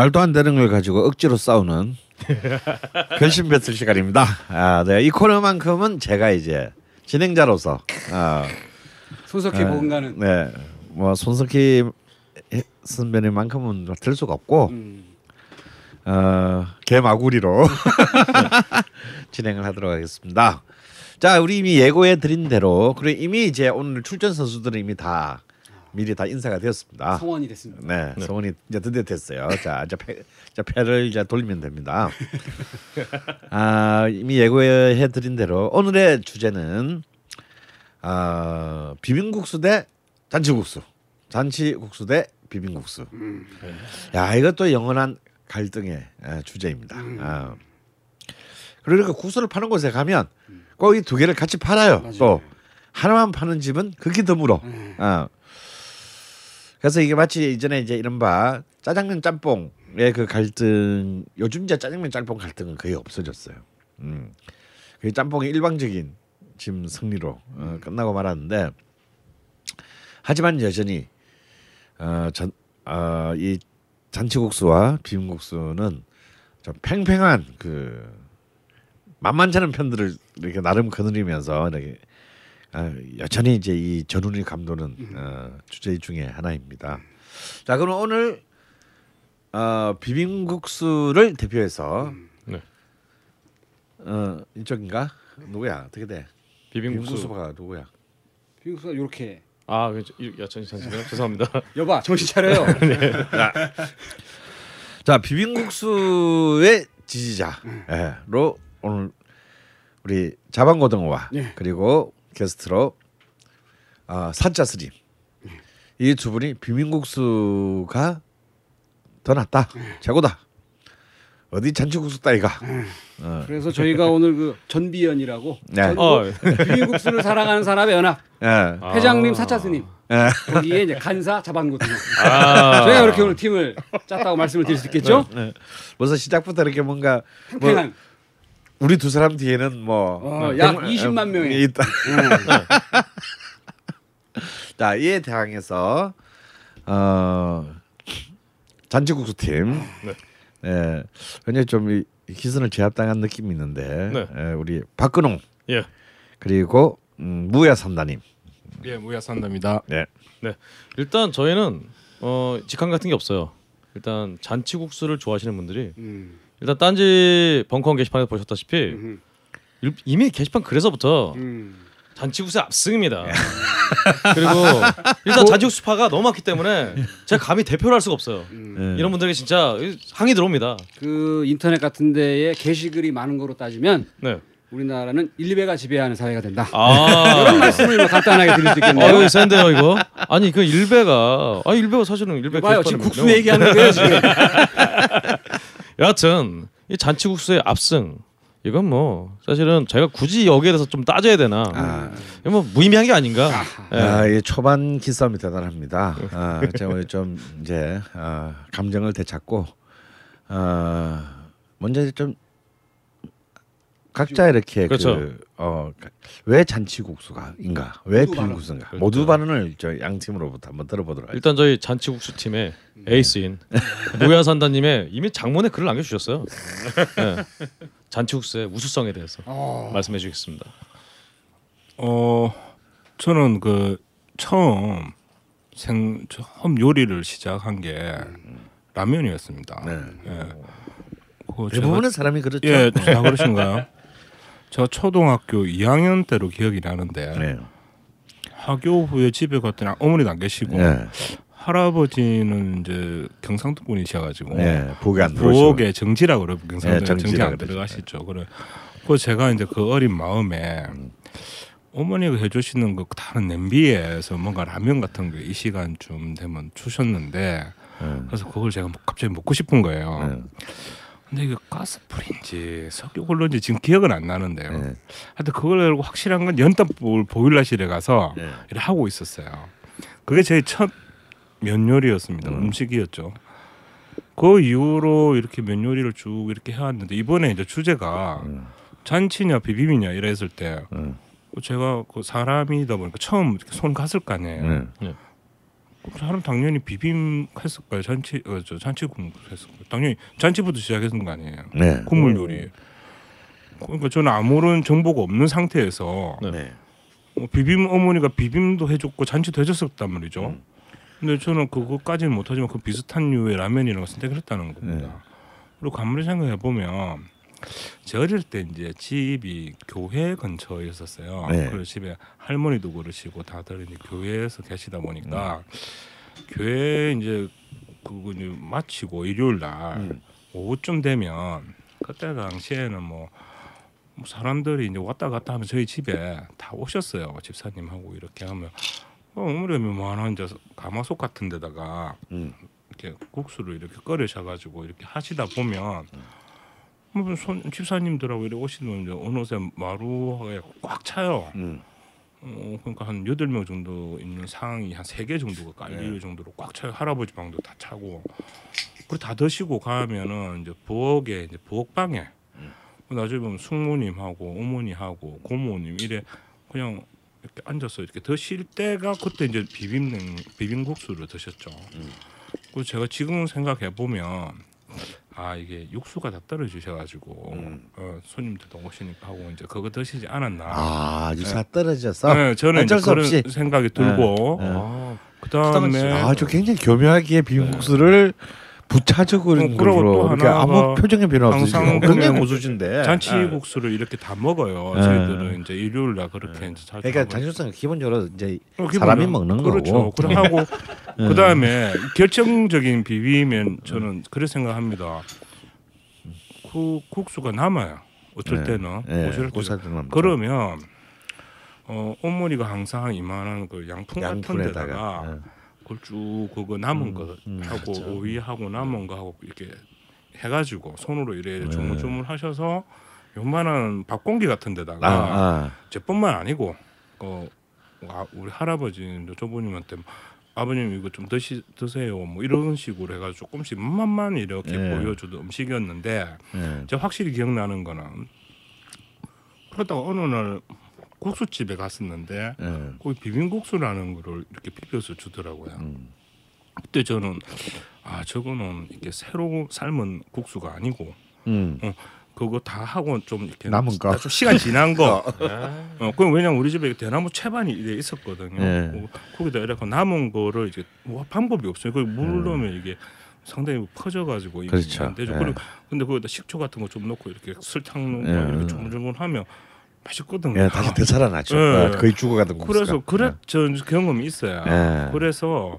말도 안 되는 걸 가지고 억지로 싸우는 결심 배틀 시간입니다. 아, 네. 이 코너만큼은 제가 이제 진행자로서 아, 손석희 네. 보건가는 네. 뭐 손석희 선배님만큼은 될 수가 없고 음, 어, 개마구리로 진행을 하도록 하겠습니다. 자, 우리 이미 예고해 드린 대로 그리고 이미 이제 오늘 출전 선수들은 이미 다 미리 다 인사가 되었습니다. 성원이 됐습니다. 네, 성원이 이제 드디어 됐어요. 자, 이제 패, 자 패를 이제 돌리면 됩니다. 아, 이미 예고해 드린 대로 오늘의 주제는 아, 비빔국수 대 잔치국수, 잔치국수 대 비빔국수. 야, 이것도 영원한 갈등의 아, 주제입니다. 아. 그러니까 국수를 파는 곳에 가면 꼭 이 두 개를 같이 팔아요. 맞아요. 또 하나만 파는 집은 극히 드물어. 아. 그래서 이게 마치 이전에 이제 이른바 짜장면 짬뽕의 그 갈등 요즘 이제 짜장면 짬뽕 갈등은 거의 없어졌어요. 음. 그 짬뽕이 일방적인 지금 승리로 어, 끝나고 말았는데 하지만 여전히 어전이 잔치국수와 비빔국수는 좀 팽팽한 그 만만치 않은 편들을 이렇게 나름 거느리면서 이렇게 아, 여전히 이제 이 전운이 감도는 어, 주제 중에 하나입니다. 자, 그럼 오늘 어, 비빔국수를 대표해서 네. 어, 이쪽인가 누구야 어떻게 돼? 비빔국수. 비빔국수가 누구야? 비빔국수가 이렇게 아, 그, 야, 전 잠시만요. 죄송합니다. 여봐 정신 차려요. 자, 비빔국수의 지지자로 오늘 우리 자방고등어와 네. 그리고 게스트로 어, 사자 스님. 이 두 분이 비빔국수가 더 낫다. 최고다. 어디 잔치국수 따위가. 어, 그래서 저희가 오늘 그 전비연이라고 네. 전국 어, 비빔국수를 사랑하는 사람의 연합. 예, 회장님 사차스님. 예. 거기에 이제 간사 자반고등어 아. 저희가 그렇게 오늘 팀을 짰다고 말씀을 드릴 수 있겠죠? 네. 벌써 시작부터 이렇게 뭔가 뭐 팽팽한 우리 두 사람 뒤에는 뭐 어, 약 백- 20만 명의. 있다. 자 이에 대항해서 어 잔치국수 팀, 네. 네, 굉장히 좀 이- 이 기선을 제압당한 느낌이 있는데 네. 예, 우리 박근홍 예. 그리고 음, 무야 산다님, 예, 무야산다입니다. 네, 네. 일단 저희는 어, 직함 같은 게 없어요. 일단 잔치국수를 좋아하시는 분들이 음, 일단 딴지 벙커원 게시판에서 보셨다시피 음, 일- 이미 게시판 그래서부터 음. 잔치국수의 압승입니다. 그리고 일단 잔치국수파가 너무 많기 때문에 제가 감히 대표를 할 수가 없어요. 네. 이런 분들에게 진짜 항의 들어옵니다. 그 인터넷 같은 데에 게시글이 많은 거로 따지면 네. 우리나라는 일베가 지배하는 사회가 된다. 아. 이런 말씀을 뭐 간단하게 드릴 수 어, 있겠네요. 이거 센데요 이거. 아니 그 일베가 아 일베가 사실은 일베 봐요 게시판에 지금 국수 얘기하는 거예요 지금. 여하튼 이 잔치국수의 압승 이건 뭐 사실은 제가 굳이 여기에 대해서 좀 따져야 되나 아. 이건 뭐 무의미한 게 아닌가 예. 아, 이 초반 기싸움이 대단합니다. 아, 제가 오늘 좀 이제 아, 감정을 되찾고 아, 먼저 좀 각자 이렇게 그렇죠. 그어왜 잔치국수가인가 왜. 비빔국수인가 그렇죠. 모두 발언을 저양 팀으로부터 한번 들어보도록. 일단 저희 잔치국수 팀의 에이스인 무야산다님의 이미 장문에 글을 남겨주셨어요 예. 잔치국수의 우수성에 대해서 어. 말씀해 주겠습니다 어, 저는 그 처음 생 처음 요리를 시작한 게 라면이었습니다. 네. 예. 대부분의 사람이 그렇죠. 예, 다 그러신가요? 저 초등학교 2학년 때로 기억이 나는데 네. 학교 후에 집에 갔더니 어머니도 안 계시고 네. 할아버지는 이제 경상도 분이셔가지고 네. 안 들어오시고. 부엌에 정지라고 그러고 경상도 네, 정지 정지라 안. 들어가시죠. 그래. 그 제가 이제 그 어린 마음에 어머니가 해주시는 그 다른 냄비에서 뭔가 라면 같은 게 이 시간쯤 되면 주셨는데 네. 그래서 그걸 제가 갑자기 먹고 싶은 거예요. 네. 근데 이게 가스불인지 석유골로인지 지금 기억은 안 나는데요. 네. 하여튼 그걸 알고 확실한 건 연탄불 보일러실에 가서 네. 일을 하고 있었어요. 그게 제 첫 면 요리였습니다. 음. 음. 식이었죠 그 이후로 이렇게 면 요리를 쭉 이렇게 해왔는데 이번에 이제 주제가 음. 잔치냐 비빔이냐 이랬을 때 음. 제가 그 사람이다 보니까 처음 손 갔을 거 아니에요. 네. 그 사람 당연히 비빔 했을 거예요. 잔치 어, 저 잔치국 했을 거예요. 당연히 잔치부터 시작했는 거 아니에요. 네. 국물 요리. 그러니까 저는 아무런 정보가 없는 상태에서 네. 네. 어, 비빔 어머니가 비빔도 해줬고 잔치도 해줬었단 말이죠. 음. 근데 저는 그것까지는 못하지만 그 비슷한 류의 라면이라고 선택을 했다는 겁니다. 네. 그리고 가만히 생각해 보면 제 어릴 때 이제 집이 교회 근처였었어요. 네. 그래서 집에 할머니도 그러시고 다들 이제 교회에서 계시다 보니까 음. 교회 이제 그거 이제 마치고 일요일 날 음. 오후쯤 되면 그때 당시에는 뭐, 뭐 사람들이 이제 왔다 갔다 하면 저희 집에 다 오셨어요. 집사님하고 이렇게 하면 어, 어머니가 뭐하나 이제 가마솥 같은 데다가 음. 이렇게 국수를 이렇게 끓여셔 가지고 이렇게 하시다 보면 뭐 손, 집사님들하고 이렇게 오시면 이제 어느새 마루에 꽉 차요. 음. 어, 그러니까 한 여덟 명 정도 있는 상이 한 세 개 정도가 깔릴 네. 정도로 꽉 차요. 할아버지 방도 다 차고. 그리고 다 드시고 가면은 이제 부엌에 이제 부엌방에 음. 나중에 보면 숙모님하고 어머니하고 고모님 이래 그냥 이렇게 앉아서 이렇게 드실 때가 그때 이제 비빔냉 비빔국수를 드셨죠. 음. 그리고 제가 지금 생각해 보면 아 이게 육수가 다 떨어지셔가지고 음. 어, 손님들도 오시니까 하고 이제 그거 드시지 않았나. 아, 유사 떨어졌어. 네, 저는 어쩔 수 그런 없이. 생각이 들고 네. 아, 그 다음에 아, 저 굉장히 교묘하게 비빔국수를 부차적으로 어, 이렇게 하나가 아무 표정의 변화 없이 항상 굉장히 고수진데. 잔치 국수를 이렇게 다 먹어요. 네. 저희들은 이제 일요일 날 그렇게 이제 잘 그러니까. 잔치국수는 기본적으로 이제 어, 사람이 먹는 그렇죠. 거고. 그래 하고 그 다음에 결정적인 비비면 저는 그래 생각합니다. 그 국수가 남아요. 어떨 네. 때는 때. 고사들만 그러면 어 어머니가 항상 이만한 그 양푼 같은 데다가 예. 그걸 쭉 그거 남은 거 음, 하고 오이하고 남은 거 하고 이렇게 해가지고 손으로 이래 네. 주물주물 하셔서 요만한 밥공기 같은 데다가 아, 아. 제뿐만 아니고 어 아, 우리 할아버지 저부님한테 아버님 이거 좀 드시 드세요 뭐 이런 식으로 해가지고 조금씩 맛만 이렇게 예. 보여주던 음식이었는데 예. 제가 확실히 기억나는 거는 그러다가 어느 날 국수집에 갔었는데 예. 거기 비빔국수라는 거를 이렇게 비벼서 주더라고요. 음. 그때 저는 아 저거는 이렇게 새로 삶은 국수가 아니고 음. 그거 다 하고 좀 이렇게 남은 거. 좀 시간 지난 거. 어, 그럼 왜냐면 우리 집에 대나무 채반이 있었거든요. 네. 어, 거기다 이렇게 남은 거를 이제 뭐 방법이 없어요. 그물 네. 넣으면 이게 상당히 퍼져가지고 그렇죠. 안 되죠. 네. 그리고 근데 거기다 식초 같은 거 좀 넣고 이렇게 설탕 네. 넣고 이렇게 조물조물 하면 맛있거든요. 예, 다시 되살아났죠. 예. 어, 거의 죽어가던 그래서 국수가. 그래 전 경험이 있어요. 예. 그래서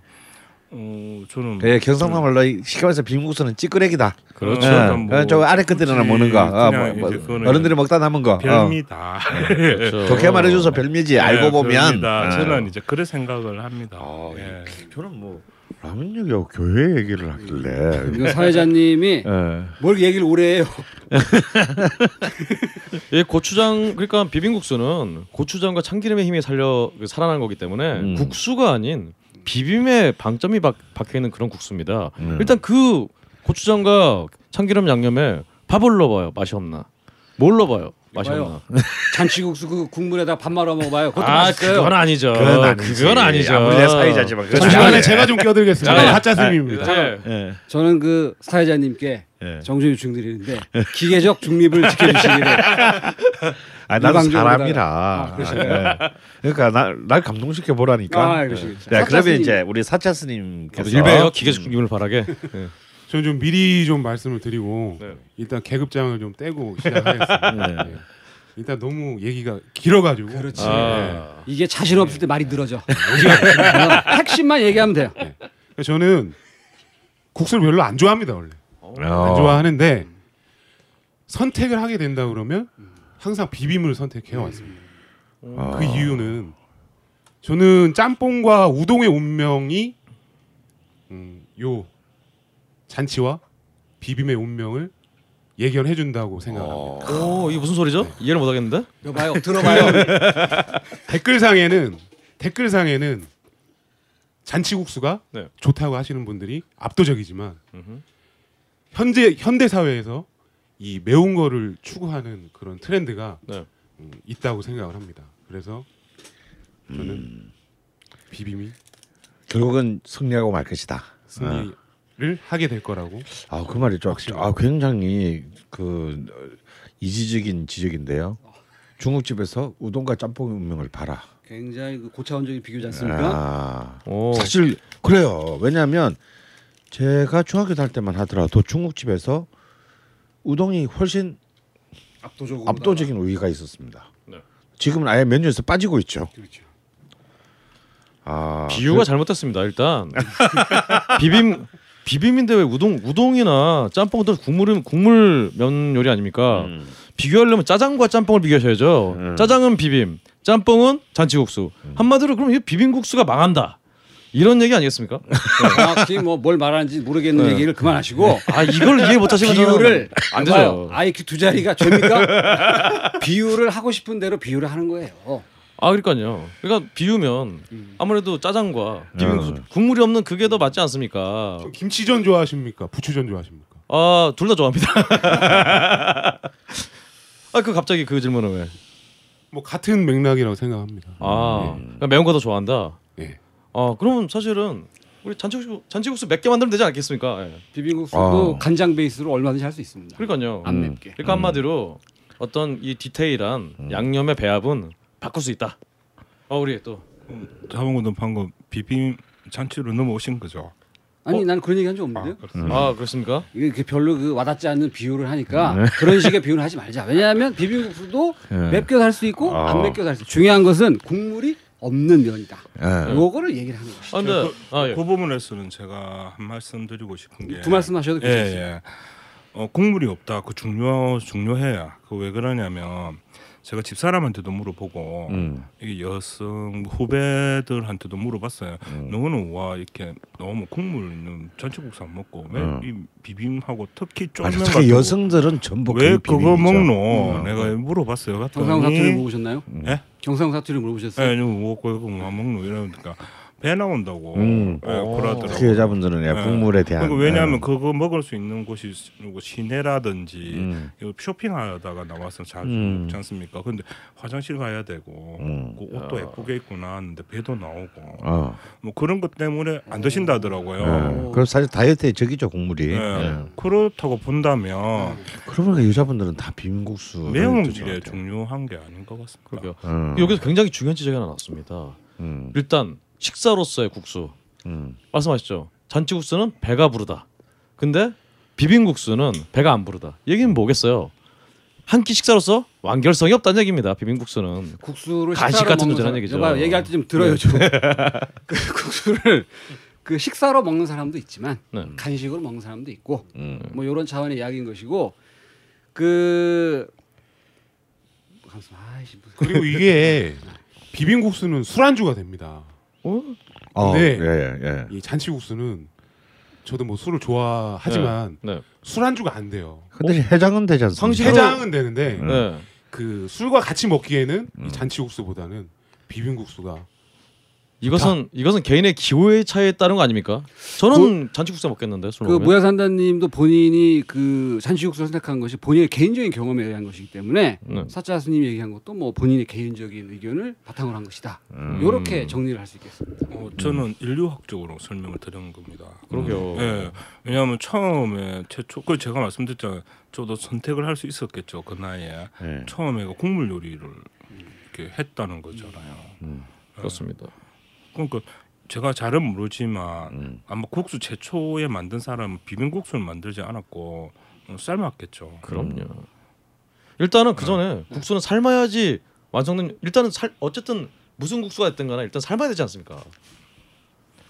어 저는 예, 경상도 말로 시켜서 비빔국수는 찌끄레기다. 그렇죠. 예. 뭐 저 아래 끝들이나 굳이 먹는 거. 어, 뭐, 뭐, 어른들이 먹다 남은 거. 어. 별미다. 그렇죠. 좋게 말해줘서 별미지 알고 네, 보면. 별미다. 예. 저는 이제 그런 생각을 합니다. 아, 예. 저는 뭐 라면 얘기하고 교회 얘기를 하길래. 이거 사회자님이 예. 뭘 얘기를 오래 해요. 이 고추장 그러니까 비빔국수는 고추장과 참기름의 힘이 살려 살아난 거기 때문에 음. 국수가 아닌 비빔의 방점이 박, 박혀 있는 그런 국수입니다. 음. 일단 그 고추장과 참기름 양념에 밥을 넣어봐요 맛이 없나? 뭘 넣어봐요 맛이. 없나? 잔치국수 그 국물에다 밥 말아 먹어봐요. 그것도 아 맛있어요. 그건 아니죠. 그건 아니지. 그건 아니죠. 아무리 내 사이자지만 그건 잠시만에. 제가 좀 끼어들겠습니다. 네. 가짜 스님입니다. 네. 예. 저는 그 사회자님께 예. 정중히 중드리는데 기계적 중립을 지켜주시기를. 아, 나도 사람이라. 아. 예. 그러니까 나, 날 감동시켜 보라니까. 아, 그러시겠죠. 네, 사차 그러면. 이제 우리 사차 스님께서 일배요 기계적 중립을 바라게. 예. 저는 좀 미리 좀 말씀을 드리고 네. 일단 계급장을 좀 떼고 시작하겠습니다. 네. 예. 일단 너무 얘기가 길어가지고 그렇지. 아. 이게 자신 없을 때 말이 늘어져. 어, 핵심만 얘기하면 돼요. 예. 저는 국수를 별로 안 좋아합니다 원래 어. 안 좋아하는데 선택을 하게 된다 그러면 항상 비빔을 선택해 왔습니다. 어. 그 이유는 저는 짬뽕과 우동의 운명이 음, 요 잔치와 비빔의 운명을 예견해 준다고 생각합니다. 오 이게 무슨 소리죠? 이해를 못 하겠는데? 여봐요. 들어봐요. 댓글상에는 댓글상에는 잔치국수가 네. 좋다고 하시는 분들이 압도적이지만 음흠. 현재 현대 사회에서 이 매운 거를 추구하는 그런 트렌드가 네. 음, 있다고 생각을 합니다. 그래서 저는 음. 비빔이 결국은 승리하고 말 것이다. 승리 를 하게 될 거라고. 아 그 말이 좀 아, 굉장히 그 어, 이지적인 지적인데요. 중국집에서 우동과 짬뽕 운명을 봐라. 굉장히 그 고차원적인 비교지 않습니까? 아, 오. 사실 그래요. 왜냐하면 제가 중학교 다닐 때만 하더라도 중국집에서 우동이 훨씬 압도적으로 압도적인 우위가 있었습니다. 네. 지금은 아예 메뉴에서 빠지고 있죠. 그렇죠. 아, 비유가 잘못됐습니다. 일단 비빔 비빔인데 왜 우동 우동이나 짬뽕도 국물은 국물 면 요리 아닙니까? 음. 비교하려면 짜장과 짬뽕을 비교하셔야죠. 음. 짜장은 비빔, 짬뽕은 잔치국수. 한마디로 그럼 이 비빔국수가 망한다. 이런 얘기 아니겠습니까? 정확히 뭐 뭘 말하는지 모르겠는 네. 얘기를 그만하시고 아 이걸 이해 못하시면 비유를 안 되죠. IQ 두 자리가 죄입니까? 비유를 하고 싶은 대로 비유를 하는 거예요. 아 그러니까요. 그러니까 비우면 음. 아무래도 짜장과 음. 국물이 없는 그게 더 맞지 않습니까? 김치전 좋아하십니까? 부추전 좋아하십니까? 아 둘 다 좋아합니다. 아 그 갑자기 그 질문을 왜? 뭐 같은 맥락이라고 생각합니다. 아 그러니까 매운 거 더 좋아한다. 예. 아 그러면 사실은 우리 잔치국수 잔치국수 몇 개 만들면 되지 않겠습니까? 예. 비빔국수도 아. 간장 베이스로 얼마든지 할 수 있습니다. 그러니까요. 안 음. 맵게. 그러니까 한마디로 어떤 이 디테일한 양념의 배합은 바꿀 수 있다. 어 우리 또 자본군도 방금 비빔 잔치로 넘어오신 거죠. 아니 어? 난 그런 얘기 한 적 없는데요. 음. 아 그렇습니까? 이게 이렇게 별로 그 와닿지 않는 비유를 하니까 네. 그런 식의 비유는 하지 말자. 왜냐하면 비빔국수도 예. 맵게도 할수 있고 아. 안 맵게도 할수 있고 중요한 것은 국물이 없는 면이다. 예. 요거를 얘기를 하는 것이죠. 아 근데 아 예. 그 부분에서는 제가 한 말씀 드리고 싶은 게 두 말씀 하셔도 예, 괜찮습니다. 예. 어, 국물이 없다. 그 중요 중요해요. 그 왜 그러냐면 제가 집사람한테도 물어보고 음. 이게 여성 후배들한테도 물어봤어요. 음. 너는 와 이렇게 너무 국물 있는 전체국수 안 먹고 왜 음. 이 비빔하고 특히 아니, 쫄면 특히 가지고 여성들은 전부 왜 그거. 먹노? 음. 내가 물어봤어요. 경상 사투리 갔더니 물어보셨나요? 예? 경상 사투리 물어보셨어요? 예, 이거 먹고 이거 뭐 먹노 이러니까 배 나온다고. 음. 예, 그러더라고. 특히 여자분들은 예, 예. 국물에 대한 그러니까 왜냐하면 예. 그거 먹을 수 있는 곳이 뭐 시내라든지 음. 이거 쇼핑하다가 나와서 자주 음. 먹지 않습니까? 근데 화장실 가야 되고 음. 그 옷도 예쁘게 입고 나왔는데 배도 나오고 어. 뭐 그런 것 때문에 안 드신다더라고요. 예. 그래서 사실 다이어트에 적이죠 국물이. 예. 예. 그렇다고 본다면 그러면 여자분들은 다 비빔국수 매운 게 중요한 게 아닌 것 같습니다. 그러게요. 음. 여기서 굉장히 중요한 지적이 하나 나왔습니다. 음. 일단 식사로서의 국수 음. 말씀하셨죠. 잔치국수는 배가 부르다. 근데 비빔국수는 배가 안 부르다. 얘기는 뭐겠어요? 한 끼 식사로서 완결성이 없다는 얘기입니다. 비빔국수는 국수를 간식 같은 사람- 얘기죠. 여봐요, 얘기할 때 좀 들어요 좀. 그 국수를 그 식사로 먹는 사람도 있지만 네. 간식으로 먹는 사람도 있고 음. 뭐 이런 차원의 이야기인 것이고 그 그리고 이게 비빔국수는 술안주가 됩니다. 어? 어, 네. 예, 예. 이 잔치국수는 저도 뭐 술을 좋아하지만 네. 술안주가 안 돼요. 근데 해장은 되지 않습니까? 해장은 되는데 음. 네. 그 술과 같이 먹기에는 음. 이 잔치국수보다는 비빔국수가 이것은 이것은 개인의 기호의 차이에 따른 거 아닙니까? 저는 잔치국수 먹겠는데 술 그. 모야산다님도 본인이 그 잔치국수를 선택한 것이 본인의 개인적인 경험에 의한 것이기 때문에 네. 사자 스님이 얘기한 것도 뭐 본인의 개인적인 의견을 바탕으로 한 것이다. 음. 이렇게 정리를 할 수 있겠습니다. 어, 저는 인류학적으로 설명을 드리는 겁니다. 그러게요. 예, 왜냐하면 처음에 최초 그 제가 말씀드렸잖아요. 저도 선택을 할 수 있었겠죠 그 나이에 예. 처음에 그 국물 요리를 이렇게 했다는 거잖아요. 음. 그렇습니다. 그러니까 제가 잘은 모르지만 음. 아마 국수 최초에 만든 사람은 비빔국수를 만들지 않았고 어, 삶았겠죠. 그럼요. 일단은 그 전에 국수는 삶아야지 완성된. 일단은 살 어쨌든 무슨 국수가 됐든 간에 일단 삶아야 되지 않습니까?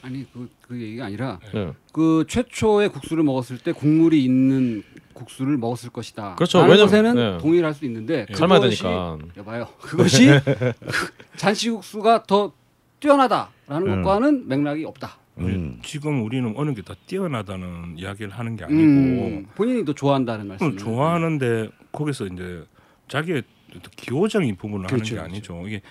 아니 그, 그 얘기가 아니라 네. 그 최초의 국수를 먹었을 때 국물이 있는 국수를 먹었을 것이다. 그렇죠. 라는 왜냐면- 것에는 네. 동의를 할수 있는데 삶아야 그것이- 되니까. 여봐요. 그것이 그 잔치국수가 더 뛰어나다 라는 음. 것과는 맥락이 없다. 음. 지금 우리는 어느 게 더 뛰어나다는 이야기를 하는 게 아니고 음, 본인이 더 좋아한다는 말씀. 그럼 좋아하는데 거기서 이제 자기의 기호적인 부분을 그렇죠, 하는 게 아니죠. 이게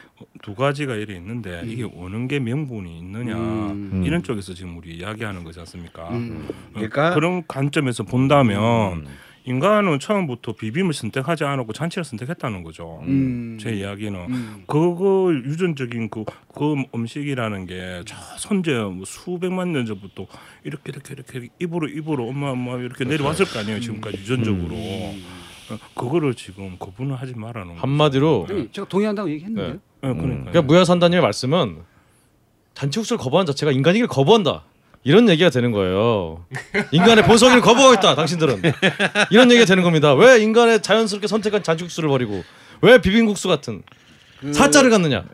두 가지가 이래 있는데 이게 어느 게 명분이 있느냐 음. 이런 쪽에서 지금 우리 이야기하는 거지 않습니까? 음. 어, 그러니까- 그런 관점에서 본다면 음. 인간은 처음부터 비빔을 선택하지 않았고 잔치를 선택했다는 거죠. 음. 제 이야기는 음. 그거 유전적인 그, 그 음식이라는 게 저 선제 뭐 수백만 년 전부터 이렇게 이렇게 이렇게 입으로 입으로 엄마 엄마 이렇게 내려왔을 거 아니에요 지금까지 유전적으로 어, 그거를 지금 거부는 하지 말라는. 한마디로 아니, 제가 동의한다고 얘기했는데요. 네. 어, 그러니까 그러니까 무야산다님의 말씀은 잔치국수를 거부한 자체가 인간이기를 거부한다. 이런 얘기가 되는 거예요. 인간의 본성을 거부하겠다. 당신들은 이런 얘기가 되는 겁니다. 왜 인간의 자연스럽게 선택한 잔치국수를 버리고 왜 비빔국수 같은 그 사자를 갖느냐?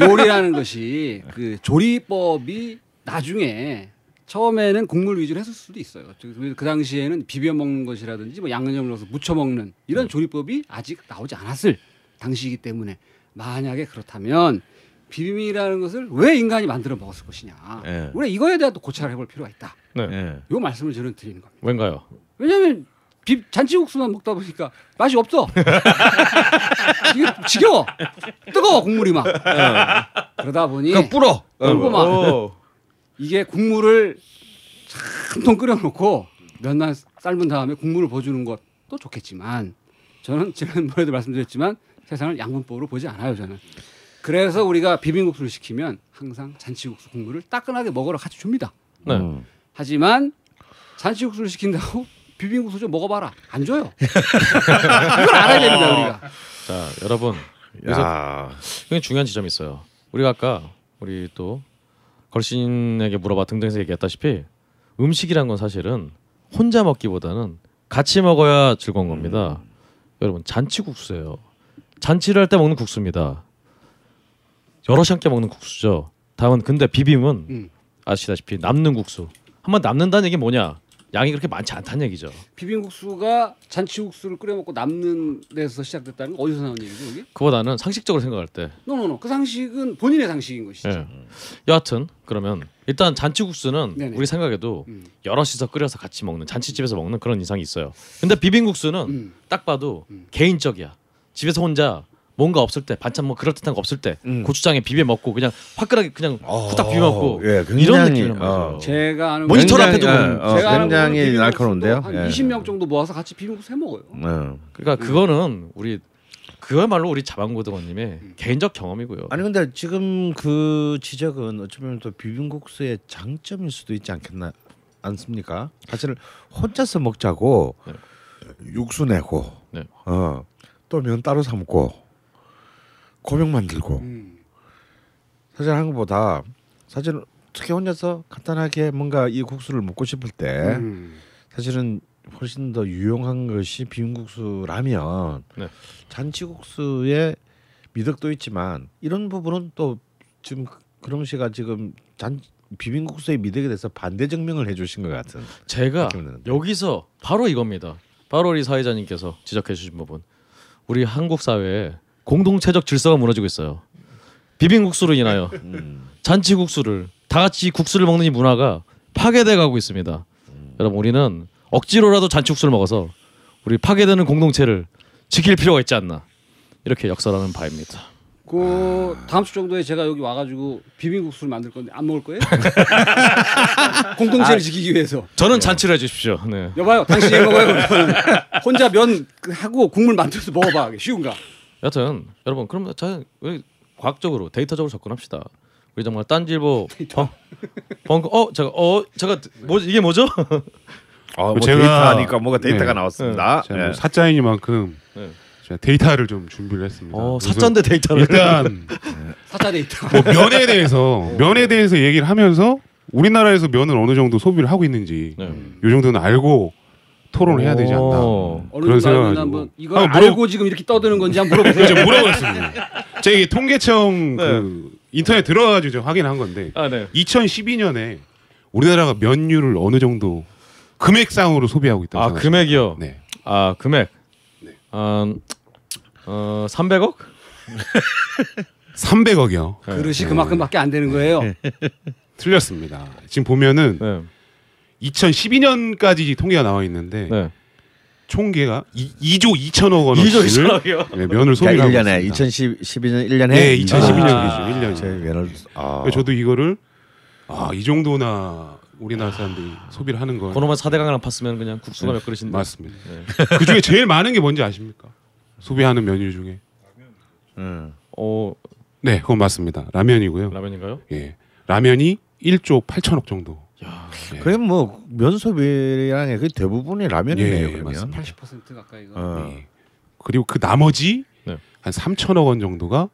요리라는 것이 그 조리법이 나중에 처음에는 국물 위주로 했을 수도 있어요. 그, 그 당시에는 비벼 먹는 것이라든지 뭐 양념을 넣어서 무쳐 먹는 이런 조리법이 아직 나오지 않았을 당시이기 때문에 만약에 그렇다면 비빔이라는 것을 왜 인간이 만들어 먹었을 것이냐. 예. 우리 이거에 대한 또 고찰을 해볼 필요가 있다. 네. 예. 요 말씀을 저는 드리는 겁니다. 왠가요? 왜냐하면 비, 잔치국수만 먹다 보니까 맛이 없어. 이게 지겨워. 뜨거워 국물이 막. 그러다 보니 그냥 뿌러. 그리고 막 오. 이게 국물을 한통 끓여놓고 면만 삶은 다음에 국물을 부어주는 것도 좋겠지만 저는 지난번에도 말씀드렸지만 세상을 양분법으로 보지 않아요 저는. 그래서 우리가 비빔국수를 시키면 항상 잔치국수 국물을 따끈하게 먹으러 같이 줍니다. 네. 음. 하지만 잔치국수를 시킨다고 비빔국수 좀 먹어봐라 안 줘요. 이걸 알아야 됩니다 우리가. 자, 여러분 여기서 야. 굉장히 중요한 지점이 있어요. 우리가 아까 우리 또 걸신에게 물어봐 등등해서 얘기했다시피 음식이란 건 사실은 혼자 먹기보다는 같이 먹어야 즐거운 겁니다. 여러분 잔치국수예요. 잔치를 할 때 먹는 국수입니다. 여럿이 함께 먹는 국수죠. 다음은 근데 비빔은 음. 아시다시피 남는 국수. 한 번 남는다는 얘기 뭐냐? 양이 그렇게 많지 않다는 얘기죠. 비빔국수가 잔치국수를 끓여 먹고 남는 데서 시작됐다는 건 어디서 나온 얘기죠 여기? 그보다는 상식적으로 생각할 때. 노노노 그 상식은 본인의 상식인 것이죠. 예. 여하튼 그러면 일단 잔치국수는 네네. 우리 생각에도 음. 여럿이서 끓여서 같이 먹는 잔치집에서 먹는 그런 이상이 있어요. 근데 비빔국수는 음. 딱 봐도 음. 개인적이야. 집에서 혼자 뭔가 없을 때 반찬 뭐 그럴 듯한 거 없을 때 음. 고추장에 비벼 먹고 그냥 화끈하게 그냥 후딱 비벼 먹고 예, 굉장히, 이런 느낌이란 어. 말이죠. 제가 아는 모니터 앞에 두고 어, 제가 굉장히 날카로운데요. 한 예. 20명 정도 모아서 같이 비빔국수 해 먹어요. 어. 그러니까 그거는 우리 그야말로 우리 자방고등어님의 음. 개인적 경험이고요. 아니 근데 지금 그 지적은 어쩌면 또 비빔국수의 장점일 수도 있지 않겠나 않습니까? 사실 혼자서 먹자고 네. 육수 내고 네. 어또 면 따로 삶고 고명 만 들고 음. 사실 하는 것보다 사실 특히 혼자서 간단하게 뭔가 이 국수를 먹고 싶을 때 음. 사실은 훨씬 더 유용한 것이 비빔국수라면 네. 잔치국수의 미덕도 있지만 이런 부분은 또 지금 그런 씨가 지금 잔 비빔국수의 미덕에 대해서 반대 증명을 해주신 것 같은 제가. 여기서 바로 이겁니다. 바로 우리 사회자님께서 지적해 주신 부분. 우리 한국 사회에 공동체적 질서가 무너지고 있어요. 비빔국수로 인하여 음. 잔치국수를 다 같이 국수를 먹는 이 문화가 파괴돼 가고 있습니다. 여러분 우리는 억지로라도 잔치국수를 먹어서 우리 파괴되는 공동체를 지킬 필요가 있지 않나 이렇게 역설하는 바입니다. 그 다음 주 정도에 제가 여기 와가지고 비빔국수를 만들 건데 안 먹을 거예요? 공동체를 지키기 위해서. 저는 잔치를 해주십시오. 네. 여봐요, 당신이 먹어요. 혼자 면 하고 국물 만들어서 먹어봐. 쉬운가? 여튼 여러분 그럼 자 우리 과학적으로 데이터적으로 접근합시다. 우리 정말 딴질보 벙, 벙커 어 제가 어 제가 뭐 이게 뭐죠? 어, 뭐 제가- 데이터하니까 뭐가 데이터가 네. 나왔습니다. 제가 예. 뭐 사자이니만큼 네. 제가 데이터를 좀 준비를 했습니다. 어 사전대 데이터를 일단 사자 데이터. 뭐 면에 대해서 면에 대해서 얘기를 하면서 우리나라에서 면을 어느 정도 소비를 하고 있는지 네. 요 정도는 알고 토론을 해야 되지 않나. 그런 알고 생각을 한번. 이걸 한번 물어- 알고 지금 이렇게 떠드는 건지 한번 물어보세요. 제가 물어봤습니다. 제가 이게 통계청 그 인터넷 들어가지고 제가 확인한 건데 아 네. 2012년에 우리나라가 면류를 어느 정도 금액상으로 소비하고 있다고 아? 금액이요. 네. 아 금액. 아, 어 300억? 300억이요. 그릇이 그만큼밖에 안 되는 거예요. 틀렸습니다. 지금 보면은 네. 2012년까지 통계가 나와 있는데 네. 총계가 2, 조 2천억 2조 원어치를 2천억이요. 네, 면을 소비하고 그러니까 1년에 있습니다. 2012년 1년에 네, 2012년 아. 기준 1년. 제 면을 아. 저도 이거를 아, 이 정도나 우리나라 사람들이 소비를 하는 건 그놈만 사대강이랑 팠으면 그냥 국수가 몇 그릇인데. 맞습니다. 네. 그 중에 제일 많은 게 뭔지 아십니까? 소비하는 메뉴 중에 음. 어 네, 그건 맞습니다. 라면이고요. 라면인가요? 예, 라면이 1조 8천억 정도. 야, 예. 그럼 뭐 면소비량의 그 대부분이 라면이네요. 예, 그러면. 맞습니다. 80% 가까이가. 어. 예. 그리고 그 나머지 네. 한 3천억 원 정도가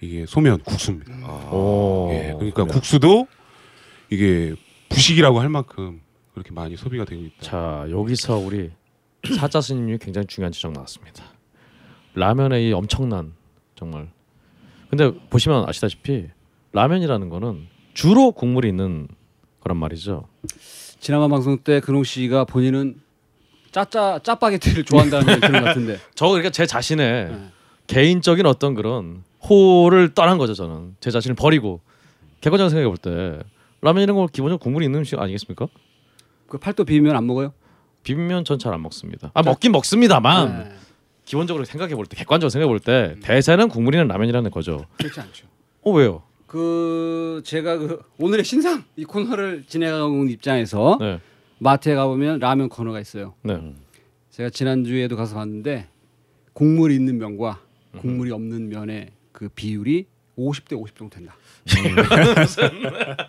이게 소면 국수입니다. 오. 예, 그러니까 그래요. 국수도 이게 부식이라고 할 만큼 그렇게 많이 소비가 되고 있다. 자 여기서 우리 사자 스님이 굉장히 중요한 지적 나왔습니다. 라면의 이 엄청난 정말. 근데 보시면 아시다시피 라면이라는 거는 주로 국물이 있는 거란 말이죠. 지난번 방송 때 근홍 씨가 본인은 짜짜 짜파게티를 좋아한다는 얘기 들은 것 같은데. 저 그러니까 제 자신의 네. 개인적인 어떤 그런 호를 떠난 거죠 저는 제 자신을 버리고 객관적으로 생각해 볼 때 라면 이런 거 기본적으로 국물이 있는 음식 아니겠습니까? 그 팔도 비비면 안 먹어요? 비빔면 전 잘 안 먹습니다. 아 먹긴 먹습니다만 네. 기본적으로 생각해 볼 때 객관적으로 생각해 볼 때 대세는 국물이 있는 라면이라는 거죠. 그렇지 않죠. 어 왜요? 그 제가 그 오늘의 신상 이 코너를 진행하고 있는 입장에서 네, 마트에 가보면 라면 코너가 있어요. 네. 제가 지난 주에도 가서 봤는데 국물이 있는 면과 국물이 없는 면의 그 비율이 50대 50 정도 된다.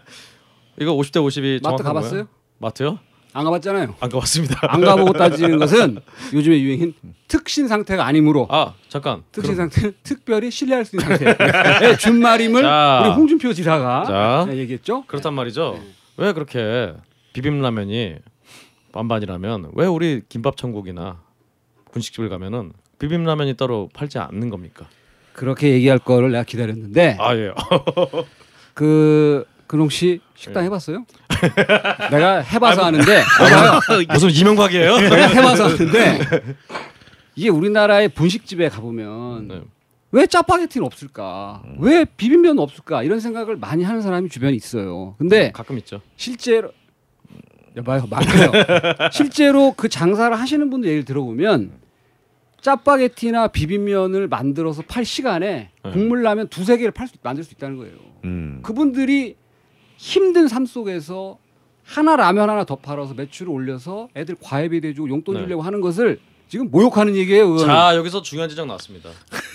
이거 50대 50이 마트 가봤어요? 마트요? 안 가봤잖아요. 안 가봤습니다. 안 가보고 따지는 것은 요즘의 유행인 특신 상태가 아니므로 아 잠깐. 특신 그럼- 상태는 특별히 신뢰할 수 있는 상태. 네, 준말임을 자. 우리 홍준표 지사가 자. 네, 얘기했죠. 그렇단 말이죠. 네. 왜 그렇게 비빔라면이 반반이라면 왜 우리 김밥 천국이나 분식집을 가면은 비빔라면이 따로 팔지 않는 겁니까? 그렇게 얘기할 거를 내가 기다렸는데 아 예. 그 근홍 씨 식당 네. 해봤어요? 내가 해봐서 아는데 봐봐요. 무슨 이명박이에요? 내가 해봐서 아는데 이게 우리나라의 분식집에 가보면 네. 왜 짜파게티는 없을까? 왜 비빔면은 없을까? 이런 생각을 많이 하는 사람이 주변에 있어요. 근데 가끔 있죠. 실제로 여봐요 많아요. 실제로 그 장사를 하시는 분들 얘기를 들어보면 짜파게티나 비빔면을 만들어서 팔 시간에 네. 국물 라면 두세 개를 팔 수, 만들 수 있다는 거예요. 음. 그분들이 힘든 삶 속에서 하나 라면 하나 더 팔아서 매출을 올려서 애들 과외비 대주고 용돈 네. 주려고 하는 것을 지금 모욕하는 얘기예요. 그거는. 자 여기서 중요한 지적 나왔습니다.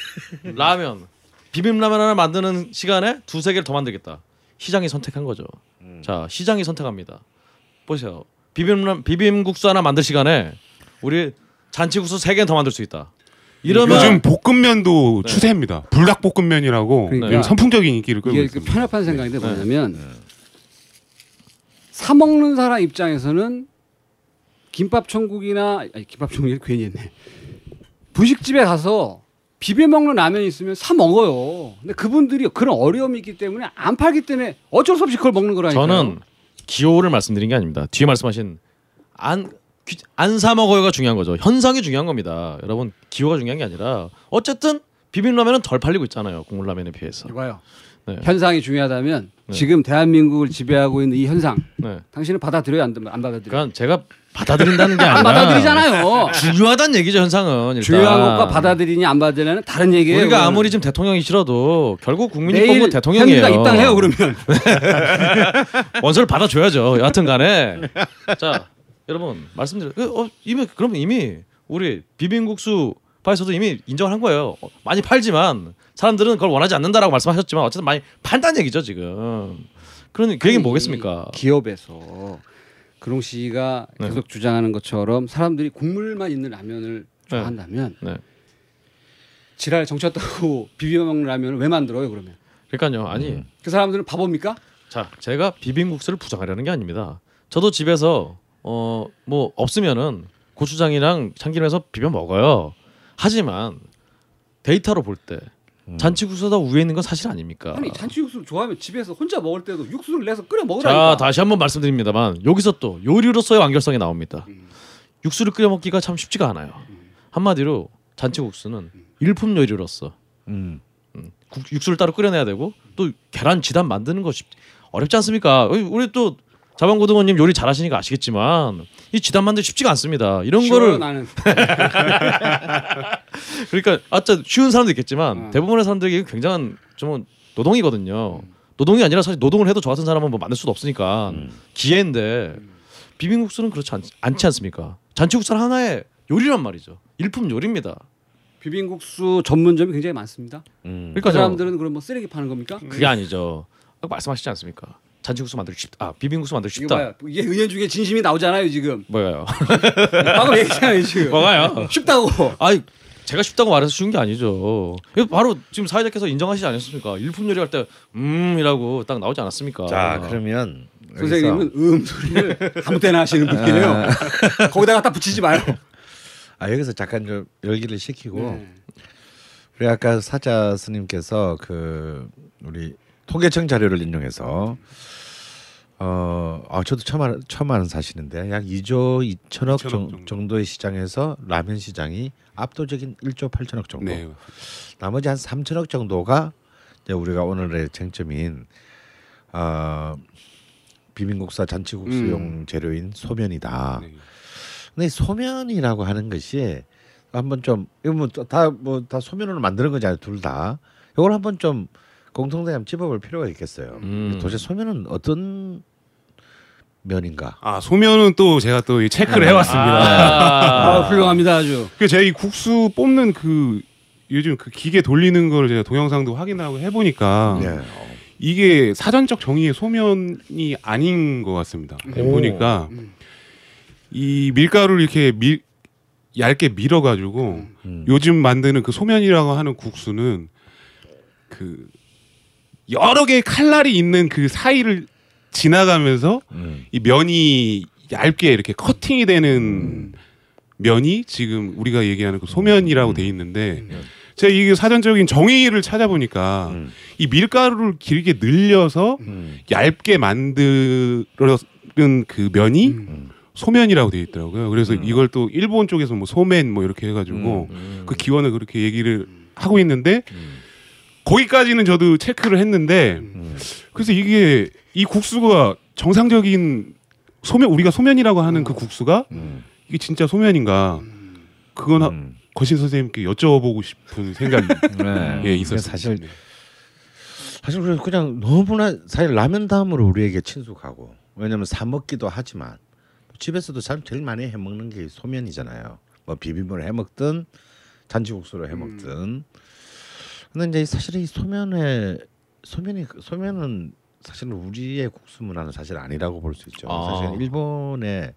라면 비빔라면 하나 만드는 시간에 두세 개를 더 만들겠다. 시장이 선택한 거죠. 자 시장이 선택합니다. 보세요. 비빔라 비빔국수 하나 만들 시간에 우리 잔치국수 세 개는 더 만들 수 있다. 이러면 요즘 볶음면도 네. 추세입니다. 불닭볶음면이라고 그러니까 선풍적인 인기를 끌고 그 있습니다. 편협한 생각인데 네. 뭐냐면 사 먹는 사람 입장에서는 김밥 천국이나 아니 김밥 천국이 괜히 했네. 분식집에 가서 비벼 먹는 라면이 있으면 사 먹어요. 근데 그분들이 그런 어려움이 있기 때문에 안 팔기 때문에 어쩔 수 없이 그걸 먹는 거라니까요. 저는 기호를 말씀드린 게 아닙니다. 뒤에 말씀하신 안 안 사 먹어요가 중요한 거죠. 현상이 중요한 겁니다. 여러분 기호가 중요한 게 아니라 어쨌든 비빔라면은 덜 팔리고 있잖아요. 국물라면에 비해서. 이봐요. 네. 현상이 중요하다면 네. 지금 대한민국을 지배하고 있는 이 현상 네. 당신은 받아들여요 안, 안 받아들여요? 그러니까 제가 받아들인다는 게 아니라 안 받아들이잖아요. 중요하다는 얘기죠 현상은 일단. 중요한 것과 받아들이냐 안 받아들이냐는 다른 얘기예요. 우리가 그거는. 아무리 지금 대통령이 싫어도 결국 국민이 뽑은 대통령이에요. 현미가 입당해요 그러면. 원서를 받아줘야죠. 여하튼간에 자 여러분 말씀드려 그, 어, 이미 그러면 이미 우리 비빔국수 파에서도 이미 인정한 거예요. 어, 많이 팔지만 사람들은 그걸 원하지 않는다라고 말씀하셨지만 어쨌든 많이 판다는 얘기죠 지금. 그런 그 얘기는 뭐겠습니까? 기업에서 근홍 씨가 네. 계속 주장하는 것처럼 사람들이 국물만 있는 라면을 좋아한다면 네. 지랄 정쳤다고 비벼 먹는 라면을 왜 만들어요 그러면? 그러니까요. 아니 그 사람들은 바보입니까? 자 제가 비빔국수를 부정하려는 게 아닙니다. 저도 집에서 어 뭐 없으면은 고추장이랑 참기름해서 비벼 먹어요. 하지만 데이터로 볼 때 잔치국수보다 위에 있는 건 사실 아닙니까? 아니 잔치 육수를 좋아하면 집에서 혼자 먹을 때도 육수를 내서 끓여 자 먹으라니까. 다시 한번 말씀드립니다만 여기서 또 요리로서의 완결성이 나옵니다. 음. 육수를 끓여 먹기가 참 쉽지가 않아요. 한마디로 잔치국수는 일품 요리로서 음. 음, 국- 육수를 따로 끓여내야 되고 또 계란 지단 만드는 거 쉽, 어렵지 않습니까? 우리- 우리 또 자방고등어님 요리 잘하시니까 아시겠지만 이 지단 만들기 쉽지가 않습니다. 이런 쉬워요, 거를 나는 그러니까 아짜 쉬운 사람도 있겠지만 어. 대부분의 사람들에게 굉장한 좀 노동이거든요. 노동이 아니라 사실 노동을 해도 저 같은 사람은 뭐 만들 수도 없으니까 음. 기회인데 비빔국수는 그렇지 않, 않지 않습니까? 잔치국수는 하나의 요리란 말이죠. 일품 요리입니다. 비빔국수 전문점이 굉장히 많습니다. 음. 그 그러니까 저- 사람들은 그럼 뭐 쓰레기 파는 겁니까? 그게 아니죠. 말씀하시지 않습니까? 잔치국수 만들기 쉽다. 아 비빔국수 만들기 이게 쉽다. 뭐야? 이게 은연 중에 진심이 나오잖아요 지금. 뭐예요? 방금 얘기했잖아요 지금. 뭐가요? 쉽다고. 아이 제가 쉽다고 말해서 쉬운 게 아니죠. 이거 바로 지금 사회자께서 인정하시지 않았습니까? 일품 요리할 때 음이라고 딱 나오지 않았습니까? 자 그러면 선생님은 음 소리를 아무 때나 하시는 분이에요. 거기다가 딱 붙이지 마요. 아 여기서 잠깐 좀 열기를 식히고 네. 우리 아까 사자 스님께서 그 우리 통계청 자료를 인용해서 어, 아 저도 처음 알, 처음 아는 사실인데 약 2조 2천억 2천억 정, 정도. 정도 의 시장에서 라면 시장이 압도적인 1조 8천억 정도. 네. 나머지 한 3천억 정도가 이제 우리가 오늘의 쟁점인 어, 비빔국수 잔치국수용 음. 재료인 소면이다. 네. 근데 이 소면이라고 하는 것이 한번 좀 이거 뭐다 뭐 다 소면으로 만드는 거잖아요 둘 다. 이걸 한번 좀 공통되게 한번 짚어볼 필요가 있겠어요. 음. 도대체 소면은 어떤 면인가? 아 소면은 또 제가 또이 체크를 아. 해왔습니다. 아, 아, 훌륭합니다 아주. 그 제가 이 국수 뽑는 그 요즘 그 기계 돌리는 걸 제가 동영상도 확인하고 해보니까 네. 이게 사전적 정의의 소면이 아닌 것 같습니다. 오. 보니까 음. 이 밀가루를 이렇게 밀 얇게 밀어가지고 음. 요즘 만드는 그 소면이라고 하는 국수는 그 여러 개의 칼날이 있는 그 사이를 지나가면서 음. 이 면이 얇게 이렇게 커팅이 되는 면이 지금 우리가 얘기하는 그 소면이라고 돼 있는데 제가 이게 사전적인 정의를 찾아보니까 음. 이 밀가루를 길게 늘려서 음. 얇게 만드는 그 면이 음. 소면이라고 돼 있더라고요. 그래서 음. 이걸 또 일본 쪽에서 뭐 소면 뭐 이렇게 해가지고 음. 그 기원을 그렇게 얘기를 하고 있는데 음. 거기까지는 저도 체크를 했는데 음. 그래서 이게 이 국수가 정상적인 소면 우리가 소면이라고 하는 그 국수가 음. 이게 진짜 소면인가 그건 하- 음. 거신 선생님께 여쭤보고 싶은 생각이 네. 예 있었어요. 사실 사실 그냥- 그냥 너무나 사실 라면 다음으로 우리에게 친숙하고 왜냐면 사 먹기도 하지만 집에서도 참 제일 많이 해 먹는 게 소면이잖아요. 뭐 비빔을 해 먹든 잔치국수로 해 먹든. 근데 이제 사실 이 소면에 소면이 소면은 사실은 우리의 국수 문화는 사실 아니라고 볼 수 있죠. 아. 사실 일본의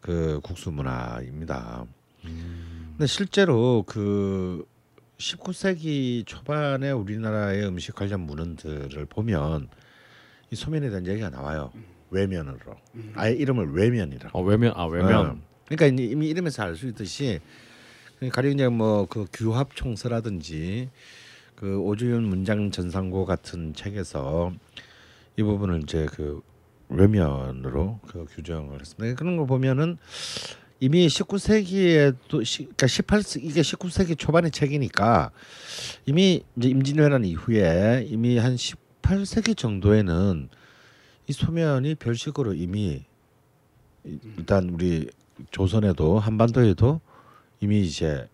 그 국수 문화입니다. 근데 실제로 그 19세기 초반에 우리나라의 음식 관련 문헌들을 보면 이 소면에 대한 얘기가 나와요. 외면으로. 아예 이름을 외면이라고. 아 외면 아 외면. 어. 그러니까 이미 이름에서 알 수 있듯이 가령 이제 뭐 그 규합 총서라든지 그 오주윤 문장 전상고 같은 책에서 이 부분을 이제 그 외면으로 그 규정을 했습니다. 그런 거 보면은 이미 19세기에 또 시, 그러니까 18세 이게 19세기 초반의 책이니까 이미 이제 임진왜란 이후에 이미 한 18세기 정도에는 이 소면이 별식으로 이미 이- 일단 우리 조선에도 한반도에도 이미 이제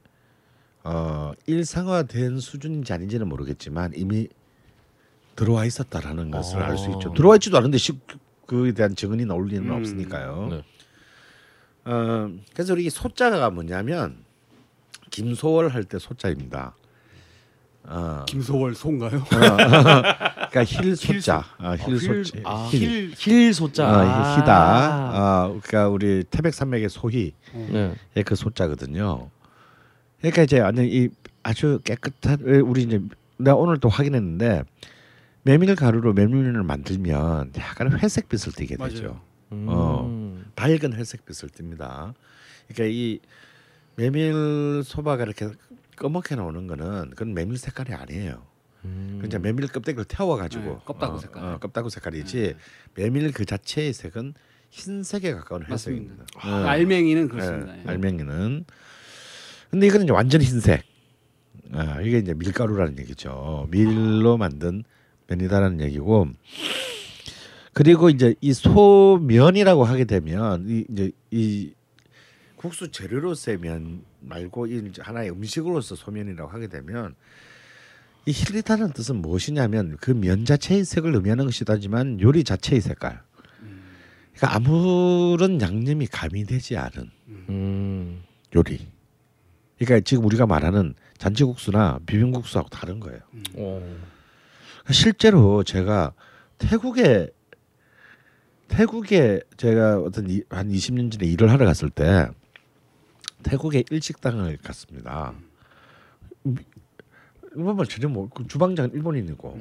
어 일상화된 수준인지 아닌지는 모르겠지만 이미 들어와 있었다라는 것을 알수 있죠. 어. 들어와 있지도 않은데 시, 그에 대한 증언이 나올 리는 음. 없으니까요. 네. 어, 그래서 우리 이 소자가 뭐냐면 김소월 할 때 소자입니다. 어, 김소월 소인가요? 그러니까 흴 소자, 아, 흴 흴- 소자, 아, 흴, 흴 소자. 아, 희다. 아, 그러니까 우리 태백 산맥의 소화. 네. 예, 그 소자거든요. 그러니까 이제 완전 이 아주 깨끗한 왜 우리 이제 내가 오늘 또 확인했는데 메밀 가루로 메밀면을 만들면 약간 회색빛을 띠게 맞아요. 되죠. 음. 어. 밝은 회색빛을 띱니다. 그러니까 이 메밀 소바가 이렇게 검게 나오는 거는 그건 메밀 색깔이 아니에요. 음. 그냥 메밀 껍데기를 태워가지고 네, 껍다구 어, 색깔. 어, 껍다구 색깔이지 메밀 그 자체의 색은 흰색에 가까운 회색입니다. 맞습니다. 어. 알맹이는 그렇습니다. 예, 알맹이는. 근데 이거는 이제 완전 흰색. 아, 이게 이제 밀가루라는 얘기죠. 밀로 만든 면이다라는 얘기고. 그리고 이제 이 소면이라고 하게 되면 이 이제 이 국수 재료로서의 면 말고 이 하나의 음식으로서 소면이라고 하게 되면 이 힐릿하는 뜻은 무엇이냐면 그 면 자체의 색을 의미하는 것이다지만 요리 자체의 색깔. 그러니까 아무런 양념이 가미되지 않은 음. 요리. 그러니까 지금 우리가 말하는 잔치국수나 비빔국수하고 다른 거예요. 어. 실제로 제가 태국에 태국에 제가 어떤 이, 한 20년 전에 일을 하러 갔을 때 태국의 일식당을 갔습니다. 일본말 전혀 모르고 주방장 은 일본인이고.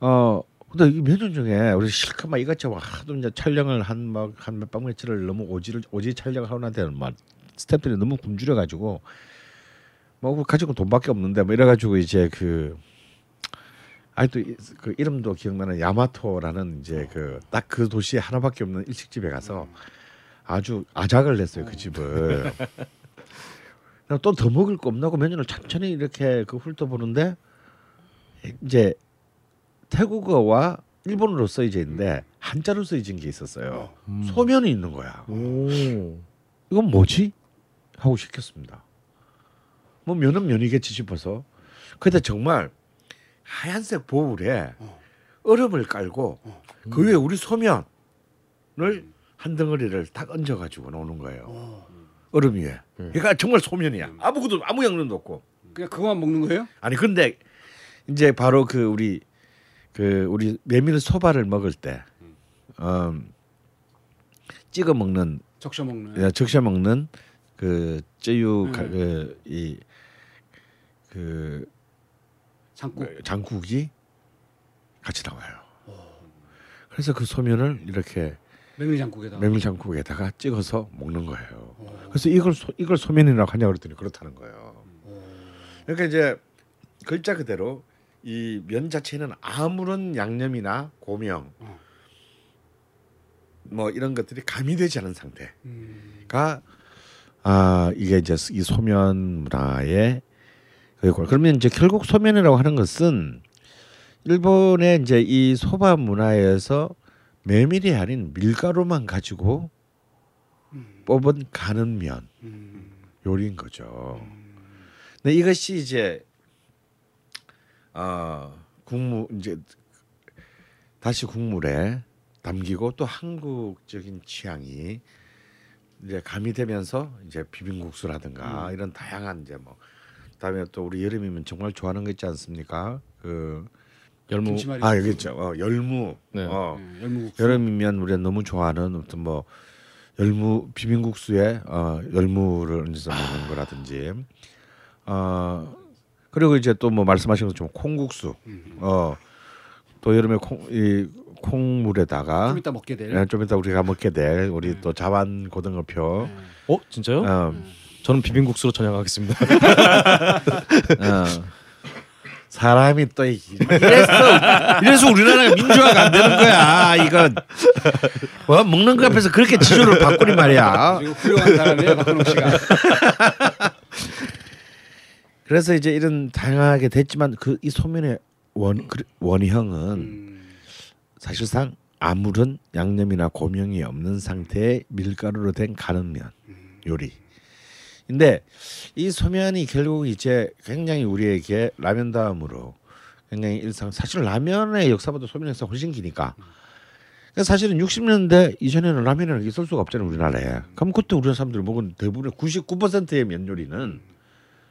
어 근데 이몇년 중에 우리 실컷 막 이것저것 하도 이제 촬영을 한 막 한 몇박 며칠을 너무 오지를 오지 촬영을 하고 나한테는 막 스태프들이 너무 굶주려 가지고 뭐 가지고 돈밖에 없는데 뭐 이래 가지고 이제 그 아직도 이- 그 이름도 기억나는 야마토라는 이제 그 딱그 도시에 하나밖에 없는 일식집에 가서 아주 아작을 냈어요 그 집을. 또 더 먹을 거 없나고 메뉴를 천천히 이렇게 그 훑어보는데 이제 태국어와 일본어로 써져 있는데 한자로 써진 게 있었어요. 소면이 있는 거야. 오. 이건 뭐지? 하고 시켰습니다. 뭐 면은 면이겠지 싶어서 그때 정말 하얀색 보울에 얼음을 깔고 그 위에 우리 소면을 한 덩어리를 딱 얹어 가지고 나오는 거예요. 얼음 위에. 그러니까 정말 소면이야. 아무것도 아무 양념도 없고. 그냥 그거만 먹는 거예요? 아니 근데 이제 바로 그 우리 그 우리 메밀 소바를 먹을 때 음, 찍어 먹는 적셔 먹는. 야, 적셔 먹는 그 쯔유 음. 그 이그 그 장국. 장국이 같이 나와요. 그래서 그 소면을 이렇게 메밀 장국에다. 메밀 장국에다가 찍어서 먹는 거예요. 그래서 이걸 소, 이걸 소면이라고 하냐 그랬더니 그렇다는 거예요. 그러니까 이제 글자 그대로 이 면 자체는 아무런 양념이나 고명 어. 뭐 이런 것들이 가미되지 않은 상태가 음. 아 이게 이제 이 소면 문화의 그리고 그러면 이제 결국 소면이라고 하는 것은 일본의 이제 이 소바 문화에서 메밀이 아닌 밀가루만 가지고 뽑은 가는 면 음. 요리인 거죠. 근데 이것이 이제 어 국물 이제 다시 국물에 담기고 또 한국적인 취향이 이제 가미되면서 이제 비빔국수라든가 이런 다양한 이제 뭐 그다음에 또 우리 여름이면 정말 좋아하는 거 있지 않습니까? 그 열무. 아 여기 있죠. 어, 열무. 네. 어. 네, 열무국수. 여름이면 우리가 너무 좋아하는 어떤 뭐 열무 비빔국수에 어, 열무를 얹어서 먹는 거라든지 어 그리고 이제 또 뭐 말씀하신 것처럼 콩국수 어 또 여름에 콩 이 콩물에다가 좀 이따 먹게 될. 예, 좀 이따 우리가 먹게 될 우리 또 자반 고등어표 네. 어 진짜요? 어, 저는 비빔국수로 전향하겠습니다. 어. 사람이 또 이- 이래서 이래서 우리나라가 민주화가 안 되는 거야 이건 뭐 먹는 거 앞에서 그렇게 지조를 바꾸니 말이야 그리고 훌륭한 사람이에요 박근홍 씨가. 그래서 이제 이런 다양하게 됐지만 그 이 소면의 원 그- 원형은 음. 사실상 아무런 양념이나 고명이 없는 상태의 밀가루로 된 가는 면 요리. 근데 이 소면이 결국 이제 굉장히 우리에게 라면 다음으로 굉장히 일상 사실 라면의 역사보다 소면의 역사 가 훨씬 기니까. 그러니까 사실은 60년대 이전에는 게 있을 수가 없잖아요 우리나라에. 그럼 그때 우리나라 사람들이 먹은 대부분의 99%의 면 요리는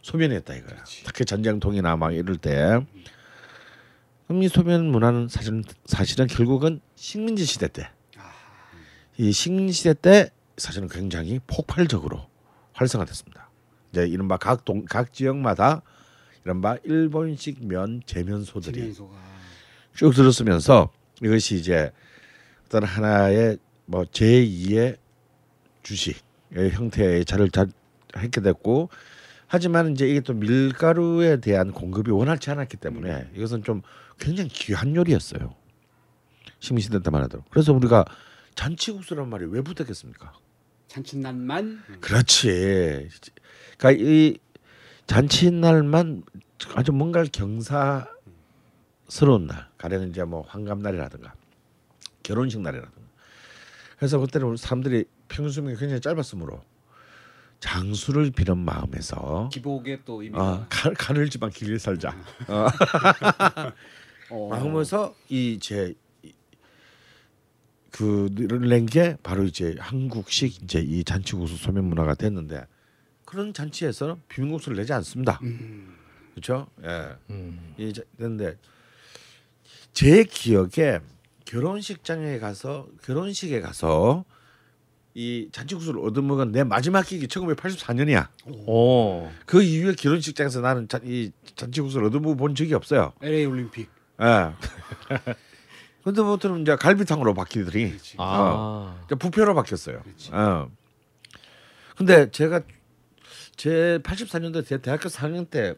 소면이었다 이거야. 특히 전쟁통이나 막 이럴 때. 그럼 이 소면 문화는 사실은 사실은 결국은 식민지 시대 때. 이 식민지 시대 때 사실은 굉장히 폭발적으로 활성화됐습니다. 이제 이른바 각 동 각 지역마다 이른바 일본식 면 재면소들이 지면소가. 쭉 들었으면서 이것이 이제 어떤 하나의 뭐 제2의 주식의 형태의 자를 잘 했게 됐고 하지만 이제 이게 또 밀가루에 대한 공급이 원활치 않았기 때문에 이것은 좀 굉장히 귀한 요리였어요. 식민시대 때만 하더라도. 그래서 우리가 잔치국수란 말이 왜 붙었겠습니까? 잔칫날만. 그렇지. 그러니까 이 잔치날만 아주 뭔가 경사스러운 날, 가령 이제 뭐 환갑날이라든가 결혼식 날이라든가. 그래서 그때는 우리 사람들이 평균 수명이 굉장히 짧았으므로 장수를 비는 마음에서 기복의 또 의미가 어, 가, 가늘지만 길게 살자. 어. 어. 마음에서 이 제 그를 낸게 바로 이제 한국식 이제 이 잔치국수 소면 문화가 됐는데 그런 잔치에서 비빔국수를 내지 않습니다. 음. 그렇죠? 예. 음. 이 자- 근데 제 기억에 결혼식장에 가서 결혼식에 가서 이 잔치국수를 얻어먹은 내 마지막 기억이 1984년이야. 오. 그 이후에 결혼식장에서 나는 잔, 이 잔치국수를 얻어먹어 본 적이 없어요. LA 올림픽. 예. 근데 보통은 이제 갈비탕으로 바뀌더니 그렇지. 아. 이제 부패로 바뀌었어요. 그렇지. 어. 근데 제가 제 84년도 대, 대학교 4학년 때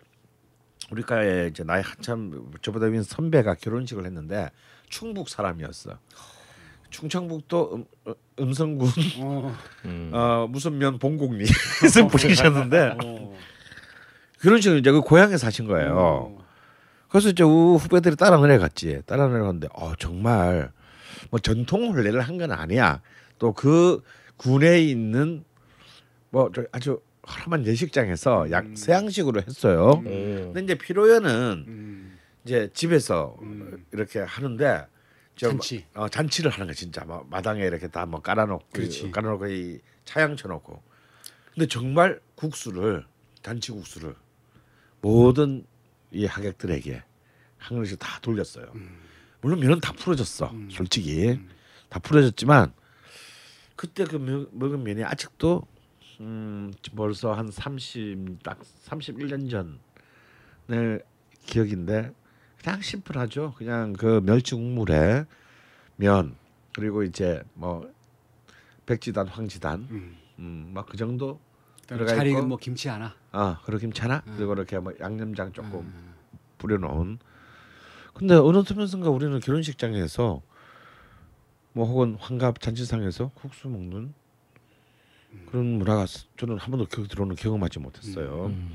우리가에 이제 나이 한참 저보다 위인 선배가 결혼식을 했는데 충북 사람이었어. 충청북도 음, 어, 음성군 어. 음. 어, 무슨 면 봉곡리에서 보시셨는데 어. 결혼식을 이제 그 고향에 사신 거예요. 어. 그래서 이제 우 후배들이 따라 내려갔지. 따라 내려갔는데 어 정말 뭐 전통 혼례를 한 건 아니야. 또 그 군에 있는 뭐저 아주 허름한 예식장에서 약 음. 서양식으로 했어요. 오. 근데 이제 피로연은 음. 이제 집에서 음. 이렇게 하는데 저 잔치. 어, 잔치를 하는 거 진짜 막 마당에 이렇게 다 뭐 깔아놓고 그렇지. 깔아놓고 이 차양 쳐놓고 근데 정말 국수를 잔치 국수를 모든 이 하객들에게 한 그릇씩 다 돌렸어요. 음. 물론 면은 다 풀어졌어. 음. 솔직히 음. 다 풀어졌지만 그때 그 면- 먹은 면이 아직도 음 벌써 한 30 딱 31년 전의 기억인데 그냥 심플하죠. 그냥 그 멸치 국물에 면 그리고 이제 뭐 백지단, 황지단 음. 음 막 그 정도 들어가 잘 있고. 뭐 김치 하나. 아 그리고 김치나 음. 그리고 이렇게 뭐 양념장 조금 음. 뿌려놓은. 근데 어느 순간 우리는 결혼식장에서 뭐 혹은 환갑 잔치상에서 국수 먹는 그런 문화가 스- 저는 한 번도 기억 들어오는 경험하지 못했어요. 음.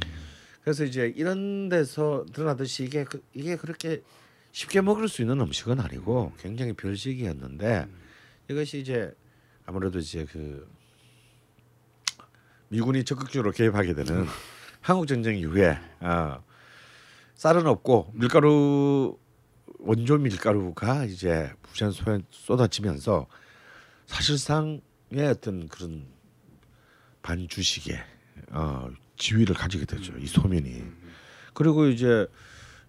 그래서 이제 이런 데서 드러나듯이 이게 그, 이게 그렇게 쉽게 먹을 수 있는 음식은 아니고 굉장히 별식이었는데 이것이 이제 아무래도 이제 그 미군이 적극적으로 개입하게 되는 한국 전쟁 이후에 어, 쌀은 없고 밀가루 원조 밀가루가 이제 부산소에 쏟아지면서 사실상의 어떤 그런 반주식의 어, 지위를 가지게 되죠 이 소면이. 그리고 이제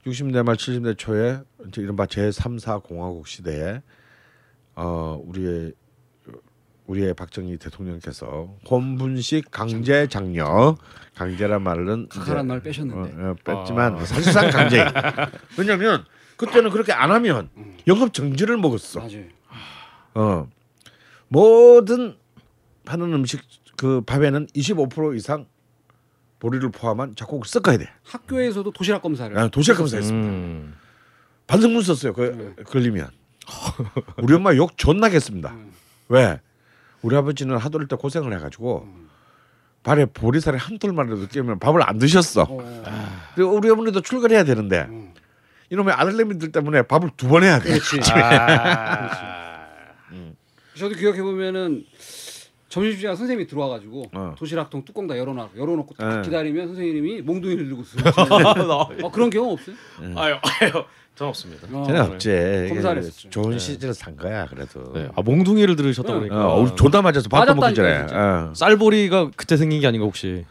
60대 말 70대 초에 이른바 제3사 공화국 시대에 어 우리의 우리의 박정희 대통령께서 혼분식 강제 장려 강제란 말은 각하란 이제 말 빼셨는데. 어, 어, 뺐지만 사실상 강제. 왜냐면 그때는 그렇게 안 하면 영업 정지를 먹었어. 맞아요. 어 모든 하는 음식 그 밥에는 25% 이상 보리를 포함한 작곡을 섞어야 돼. 학교에서도 도시락 검사를. 아, 도시락 검사했습니다. 음. 반성문 썼어요. 그 걸리면 우리 엄마 욕 존나겠습니다. 음. 왜? 우리 아버지는 하도 어릴 때 고생을 해가지고 발에 보리살이 한 톨만이라도 끼면 밥을 안 드셨어. 어. 그리고 우리 어머니도 출근해야 되는데 음. 이놈의 아들내미들 때문에 밥을 두 번 해야 돼. 그렇지. 저도 기억해 보면은 점심시간 선생님이 들어와가지고 어. 도시락통 뚜껑 다 열어놔 열어놓고 딱 네. 기다리면 선생님이 몽둥이를 들고 있어요. 어, 그런 경험 없어요? 아유, 아유, 전 없습니다. 어. 전혀 없지. 이게 검사를 했었죠. 좋은 시즌을 산 거야 그래도. 네. 아 몽둥이를 들으셨다고 네. 그러니까. 어, 우리 존나 맞아서 밥도 먹기 전에. 어. 쌀보리가 그때 생긴 게 아닌가 혹시?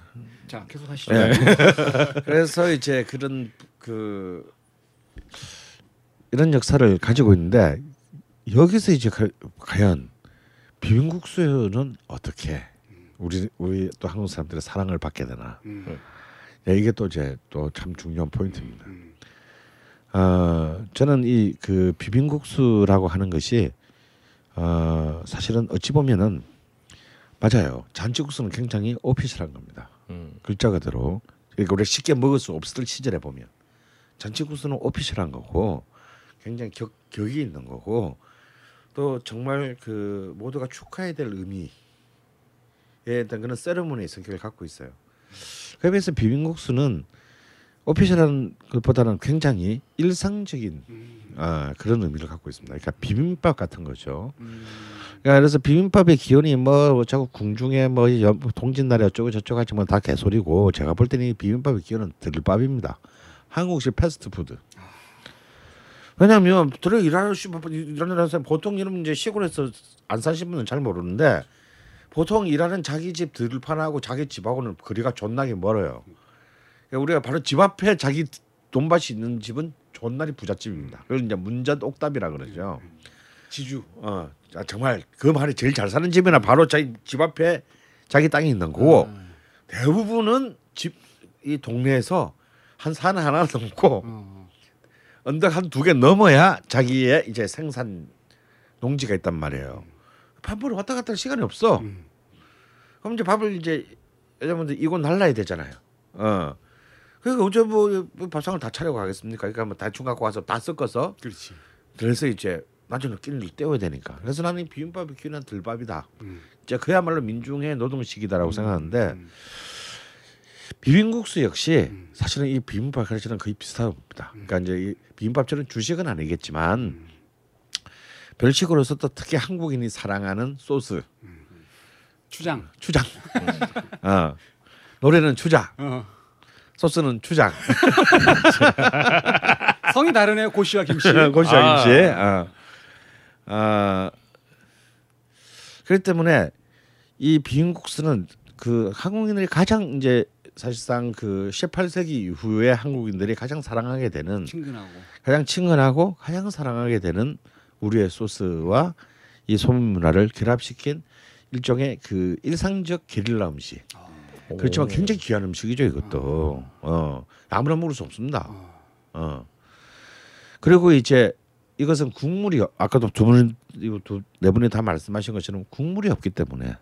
자 계속 하시죠. 네. 그래서 이제 그런 그 이런 역사를 가지고 있는데 여기서 이제 가, 과연 비빔국수는 어떻게 우리 우리 또 한국 사람들의 사랑을 받게 되나? 음. 네, 이게 또 이제 또 참 중요한 포인트입니다. 음. 어, 저는 이 그 비빔국수라고 하는 것이 어, 사실은 어찌 보면은 맞아요. 잔치국수는 굉장히 오피셜한 겁니다. 음. 글자 그대로 그러니까 우리가 쉽게 먹을 수 없을 시절에 보면 잔치국수는 오피셜한 거고 굉장히 격, 격이 있는 거고 또 정말 그 모두가 축하해야 될 의미에 어떤 그런 세레모니의 성격을 갖고 있어요. 그에 비해서 비빔국수는 오피셜한 것보다는 굉장히 일상적인 아, 그런 의미를 갖고 있습니다. 그러니까 비빔밥 같은 거죠. 그러니까 그래서 비빔밥의 기원이 뭐 자꾸 궁중에 뭐 연- 동짓날에 어쩌고 저쩌고 하지만 다 개소리고 제가 볼 때는 이 비빔밥의 기원은 들밥입니다. 한국식 패스트푸드. 왜냐하면 들어 일하는 시- 일하는 사람 보통 이런 이제 시골에서 안 사신 분은 잘 모르는데 보통 일하는 자기 집 들판하고 자기 집하고는 거리가 존나게 멀어요. 그러니까 우리가 바로 집 앞에 자기 돈밭이 있는 집은 존나리 부잣집입니다. 그걸 이제 문전 옥답이라 그러죠. 지주. 어 아, 정말 그 말이 제일 잘 사는 집이나 바로 자기 집 앞에 자기 땅이 있는 거고 대부분은 집 이 동네에서 한 산 하나 넘고 어. 언덕 한 두 개 넘어야 자기의 이제 생산 농지가 있단 말이에요. 밥 먹으러 왔다 갔다 할 시간이 없어. 그럼 이제 밥을 이제 여자분들 이거 날라야 되잖아요. 어. 그러니까 어째 뭐 밥상을 다 차려고 하겠습니까? 그러니까 뭐 대충 갖고 와서 다 섞어서 그렇지. 그래서 이제 나중에 끼니를 때워야 되니까. 그래서 나는 이 비빔밥이 귀한 들밥이다. 이제 그야말로 민중의 노동식이다라고 생각하는데 비빔국수 역시 사실은 이 비빔밥 가르치는 거의 비슷합니다. 그러니까 이제 이 비빔밥처럼 주식은 아니겠지만 별식으로서 또 특히 한국인이 사랑하는 소스 추장. 추장. 어. 노래는 추자, 어. 소스는 추장. 성이 다르네요. 고씨와 김씨. 고시장 아. 씨. 아. 아. 그렇기 때문에 이 비빔국수는 그 한국인들이 가장 이제 사실상 그 18세기 이후에 한국인들이 가장 사랑하게 되는 친근하고. 가장 친근하고 가장 사랑하게 되는 우리의 소스와 이 소문 문화를 결합시킨 일종의 그 일상적 게릴라 음식. 그렇지만 굉장히 귀한 음식이죠 이것도. 어 아무나 먹을 수 없습니다. 어 그리고 이제 이것은 국물이 아까도 두 분, 이거 두네 분이 다 말씀하신 것처럼 국물이 없기 때문에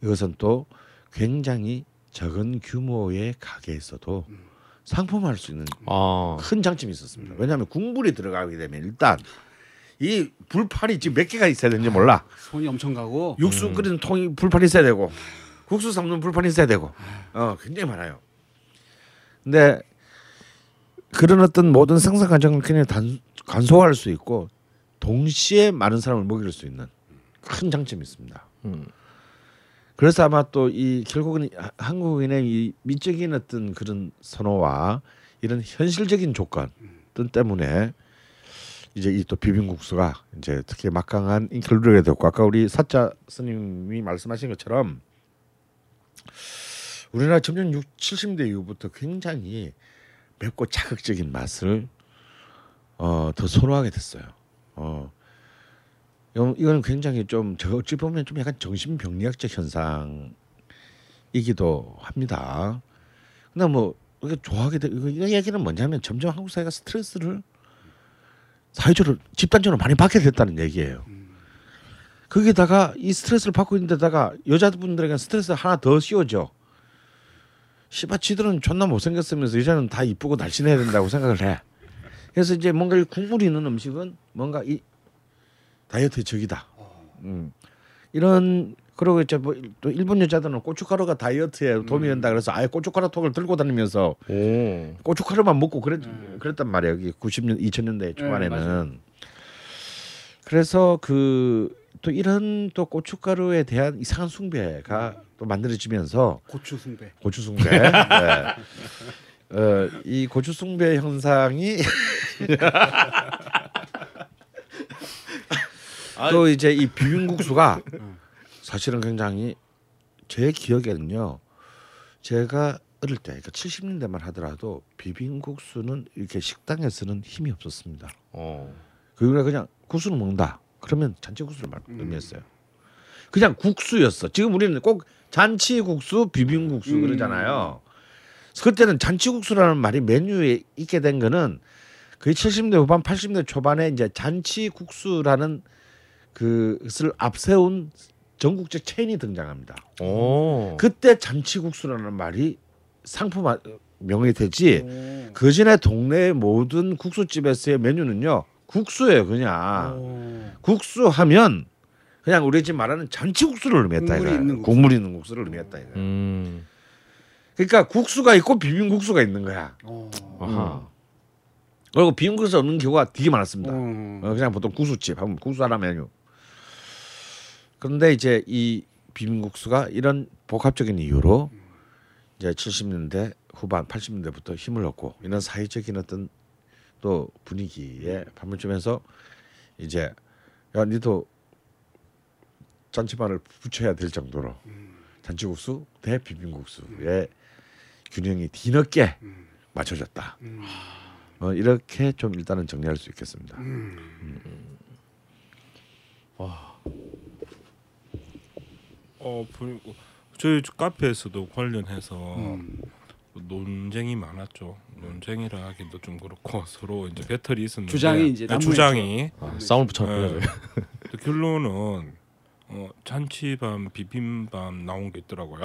이것은 또 굉장히 적은 규모의 가게에서도 상품화할 수 있는 아. 큰 장점이 있었습니다. 왜냐하면 국물이 들어가게 되면 일단 이 불판이 지금 몇 개가 있어야 되는지 몰라. 손이 엄청 가고. 육수 끓이는 통이 불판이 있어야 되고 국수 삶는 불판이 있어야 되고 어 굉장히 많아요. 근데 그런 어떤 모든 생산 과정을 그냥 단, 간소화할 수 있고 동시에 많은 사람을 먹일 수 있는 큰 장점이 있습니다. 음. 그래서 아마 또 이 결국은 하- 한국인의 이 미적인 어떤 그런 선호와 이런 현실적인 조건 등 때문에 이제 이 또 비빔국수가 이제 특히 막강한 인기를 누리게 됐고 아까 우리 사자 스님이 말씀하신 것처럼 우리나라 점점 6, 70대 이후부터 굉장히 맵고 자극적인 맛을 어, 더 선호하게 됐어요. 어, 이건- 굉장히 좀 어찌 보면 좀 약간 정신병리학적 현상이기도 합니다. 근데 뭐 이게 좋아하게 되 이거 이 얘기는 뭐냐면 점점 한국 사회가 스트레스를 사회적으로 집단적으로 많이 받게 됐다는 얘기예요. 거기다가 이 스트레스를 받고 있는 데다가 여자분들에게 스트레스 하나 더 씌워져. 씨발 지들은 존나 못생겼으면서 여자는 다 이쁘고 날씬해야 된다고 생각을 해. 그래서 이제 뭔가 이 국물이 있는 음식은 뭔가 이 다이어트의 적이다. 음. 이런 그리고 이제 뭐 또 일본 여자들은 고춧가루가 다이어트에 도움이 된다 그래서 아예 고춧가루 톡을 들고 다니면서 오. 고춧가루만 먹고 그랬 그랬단 말이에요. 여기 90년 2000년대 초반에는. 맞아요. 그래서 그 또 이런 또 고춧가루에 대한 이상한 숭배가 또 만들어지면서 고추 숭배. 고추 숭배. 네. 어, 이 고추 숭배 현상이 또 이제 이 비빔국수가 사실은 굉장히 제 기억에는요. 제가 어릴 때 그러니까 70년대만 하더라도 비빔국수는 이렇게 식당에서는 힘이 없었습니다. 어. 그게 그냥 국수를 먹는다. 그러면 잔치국수를 말 의미했어요. 그냥 국수였어. 지금 우리는 꼭 잔치국수, 비빔국수 그러잖아요. 그때는 잔치국수라는 말이 메뉴에 있게 된 거는 거의 70대 후반, 80대 초반에 이제 잔치국수라는 그것을 앞세운 전국적 체인이 등장합니다. 오. 그때 잔치국수라는 말이 상품 명이 되지. 오. 그 전에 동네 모든 국수집에서의 메뉴는요 국수예요 그냥 오. 국수 하면 그냥 우리 집 말하는 잔치국수를 의미했다 국물이. 있는 국수. 국물이 있는 국수를 의미했다 이거. 음. 그러니까 국수가 있고 비빔국수가 있는 거야. 어. 아하. 그리고 비빔국수 없는 경우가 되게 많았습니다. 어. 어, 그냥 보통 국수집 하면 국수 하나 메뉴. 그런데 이제 이 비빔국수가 이런 복합적인 이유로 이제 70년대 후반 80년대부터 힘을 얻고 이런 사회적인 어떤 또 분위기에 반면점에서 이제 야 니도 잔치반을 붙여야 될 정도로 잔치국수 대 비빔국수의 균형이 뒤늦게 맞춰졌다. 어, 이렇게 좀 일단은 정리할 수 있겠습니다. 어, 부- 저희 카페에서도 관련해서 음. 논쟁이 많았죠. 논쟁이라 하기도 좀 그렇고 서로 이제 배틀이 있었는데 주장이 이제 네. 주장이 아, 싸움을 붙였군요. 네. 또 결론은 어, 잔치밤 비빔밤 나온 게 있더라고요.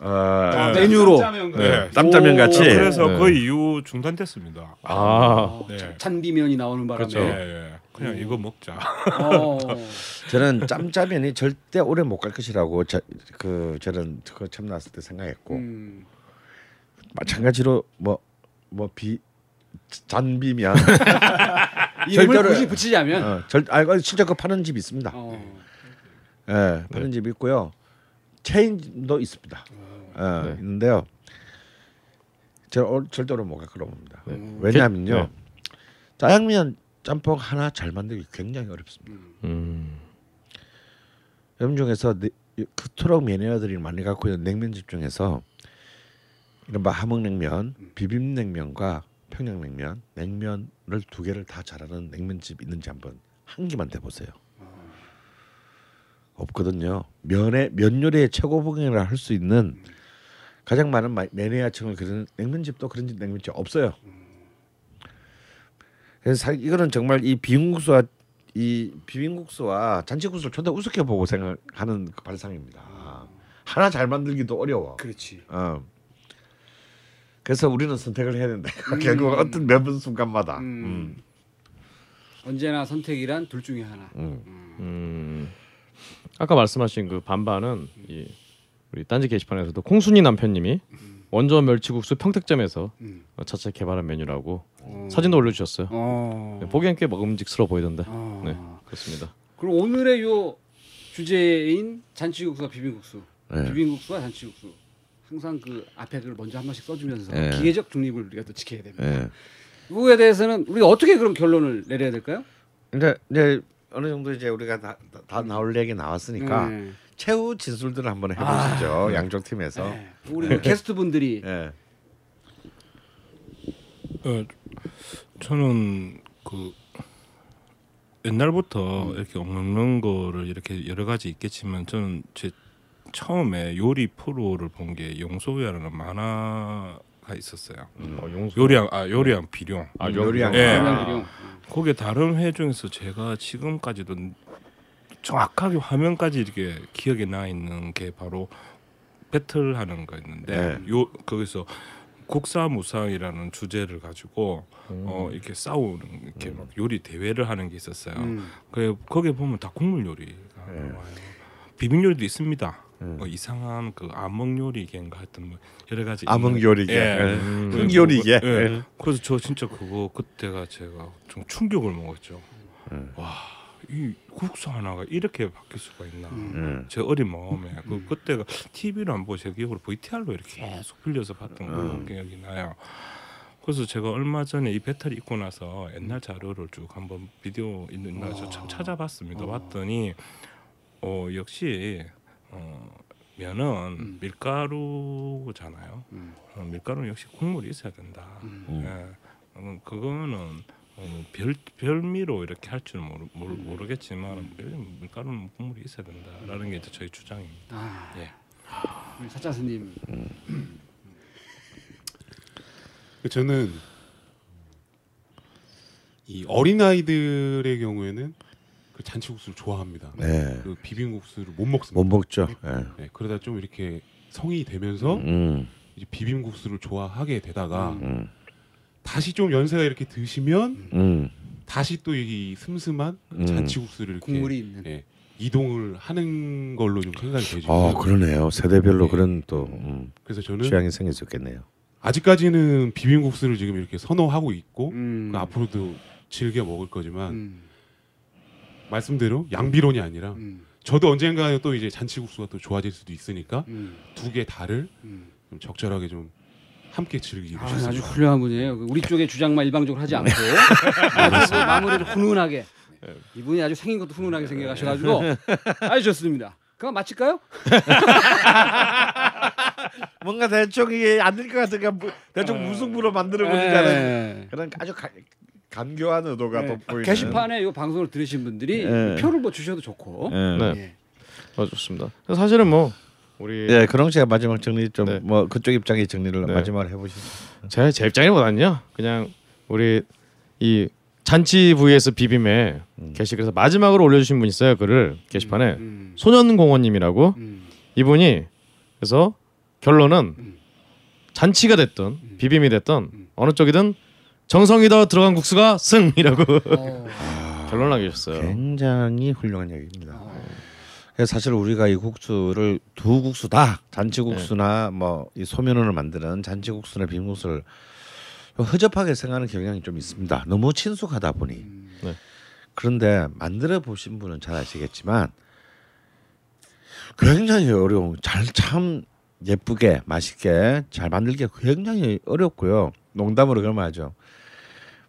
어, 네. 메뉴로 네. 짬짜면 같이. 오. 그래서 네. 그 이후 중단됐습니다. 아, 네. 찬비면이 나오는 바람에 그렇죠. 예, 예. 그냥 오. 이거 먹자. 어. 저는 짬짜면이 절대 오래 못 갈 것이라고 저, 그 저는 그거 처음 나왔을 때 생각했고 음. 마찬가지로 뭐뭐비 잔비면 이름을 절대로- 굳이 붙이자면 어, 절 아, 진짜 그 파는 집 있습니다. 어. 예, 파는 집 있고요. 체인도 있습니다. 어, 네. 있는데요. 저 어, 절대로 못 갈 거라고 봅니다. 네. 왜냐하면요, 네. 짜장면 짬뽕 하나 잘 만들기 굉장히 어렵습니다. 음. 여러분 중에서 네, 그토록 매니아들이 많이 갖고 있는 냉면집 중에서 이른바 함흥냉면, 비빔냉면과 평양냉면, 냉면을 두 개를 다 잘하는 냉면집 있는지 한번 한 개만 대보세요. 없거든요. 면의 면 요리의 최고봉이라 할 수 있는 가장 많은 마- 매니아층을 그리는 냉면집도 그런 집 냉면집 없어요. 그래서 사, 이거는 정말 이 비빔국수와 이 비빔국수와 잔치국수를 존나 우습게 보고 생각하는 그 발상입니다. 하나 잘 만들기도 어려워. 그렇지. 어. 그래서 우리는 선택을 해야 된다. 결국 어떤 매번 순간마다. 음. 음. 언제나 선택이란 둘 중에 하나. 음. 음. 아까 말씀하신 그 반반은 이 우리 딴지 게시판에서도 콩순이 남편님이 원조 멸치국수 평택점에서 음. 어, 자체 개발한 메뉴라고 어. 사진도 올려주셨어요. 어. 네, 보기엔 꽤 먹음직스러워 보이던데. 어. 네, 그렇습니다. 그럼 오늘의 요 주제인 잔치국수와 비빔국수, 네. 비빔국수와 잔치국수 항상 그 앞에 글 먼저 한 번씩 써주면서 네. 기계적 중립을 우리가 또 지켜야 됩니다. 예. 이거에 대해서는 우리가 어떻게 그럼 결론을 내려야 될까요? 근데 이제 어느 정도 이제 우리가 다, 다 나올 얘기 나왔으니까 네. 최후 진술들을 한번 해보시죠. 양쪽 팀에서. 네. 우리 그 게스트 분들이 예. 어, 저는 그 옛날부터 음. 이렇게 먹는 거를 이렇게 여러 가지 있겠지만 저는 제 처음에 요리 프로를 본 게 용소야라는 만화가 있었어요. 어, 용수. 요리왕 아 요리왕 비룡. 아, 요리왕. 예. 그냥 비룡. 거기에 다른 회 중에서 제가 지금까지도 정확하게 화면까지 이렇게 기억에 나 있는 게 바로 배틀하는 거였는데 네. 요 거기서 국사무상이라는 주제를 가지고 음. 어 이렇게 싸우는 이렇게 막 요리 대회를 하는 게 있었어요. 음. 그 거기에 보면 다 국물 요리가 네. 나와요. 비빔 요리도 있습니다. 음. 뭐 이상한 그 암흑 요리계인가 하여튼 뭐 여러 가지 암흑 요리계. 예. 예. 음. 그흑 요리계. 뭐, 예. 그래서 저 진짜 그거 그때가 제가 좀 충격을 먹었죠. 음. 와, 이 국수 하나가 이렇게 바뀔 수가 있나. 음. 제 어린 마음에 그 그때가 TV를 안 보고 제 기억으로 VTR로 이렇게 계속 빌려서 봤던 음. 그 기억이 나요. 그래서 제가 얼마 전에 이 배터리 입고 나서 옛날 자료를 쭉 한번 비디오 있는 나서 참 찾아봤습니다. 봤더니 어 역시 어 면은 음. 밀가루잖아요. 음. 어, 밀가루는 역시 국물이 있어야 된다. 음. 예. 어, 그거는 어, 별 별미로 이렇게 할 줄은 모르, 모르, 음. 모르겠지만 밀가루는 국물이 있어야 된다라는 게 이제 저희 주장입니다. 아, 예. 우리 사자스님. 저는 이 어린 아이들의 경우에는 그 잔치국수를 좋아합니다. 네. 그 비빔국수를 못 먹습니다. 못 먹죠. 예. 네, 그러다 좀 이렇게 성이 되면서 음. 이제 비빔국수를 좋아하게 되다가 음. 다시 좀 연세가 이렇게 드시면 음. 다시 또 이 슴슴한 음. 잔치국수를 이렇게 국물이 있는. 예, 이동을 하는 걸로 좀 생각이 되죠. 어 그러네요. 세대별로 네. 그런 또 음, 그래서 저는 취향이 있겠네요. 아직까지는 비빔국수를 지금 이렇게 선호하고 있고 음. 그 앞으로도 즐겨 먹을 거지만 음. 말씀대로 양비론이 아니라 음. 저도 언젠가 또 이제 잔치국수가 또 좋아질 수도 있으니까 음. 두개 다를 음. 좀 적절하게 좀 함께 즐기고 아, 싶습니다. 아주 훌륭한 분이에요. 그 우리 쪽의 주장만 일방적으로 하지 않고 아주 그 마무리를 훈훈하게 이분이 아주 생긴 것도 훈훈하게 생겨가셔가지고 아주 좋습니다. 그럼 마칠까요? 뭔가 대충 이게 안될것 같으니까 무- 대충 무승부로 만들어 보자는 네. 그런 아주 가, 간교한 의도가 네. 돋보이는. 게시판에 이 방송을 들으신 분들이 네. 표를 뭐 주셔도 좋고. 예. 네. 예. 어, 좋습니다. 사실은 뭐 우리 예, 그럼 제가 마지막 정리 좀 네. 뭐 그쪽 입장의 정리를 네. 마지막으로 해보시죠. 제, 제 입장보다는요 그냥 우리 이 잔치 vs 비빔에 음. 게시글에서 마지막으로 올려주신 분 있어요 글을 게시판에 음. 소년공원님이라고 음. 이분이 그래서 결론은 음. 잔치가 됐든 비빔이 됐든 음. 어느 쪽이든 정성이 더 들어간 국수가 승이라고 어. 결론을 남기셨어요. 굉장히 훌륭한 얘기입니다. 사실 우리가 이 국수를 두 국수 다 잔치국수나 뭐이 소면을 만드는 잔치국수나 비빔국수를 좀 허접하게 생각하는 경향이 좀 있습니다. 너무 친숙하다 보니. 음. 네. 그런데 만들어 보신 분은 잘 아시겠지만 굉장히 어려운 잘 참 예쁘게 맛있게 잘 만들기가 굉장히 어렵고요. 농담으로 그런 말하죠.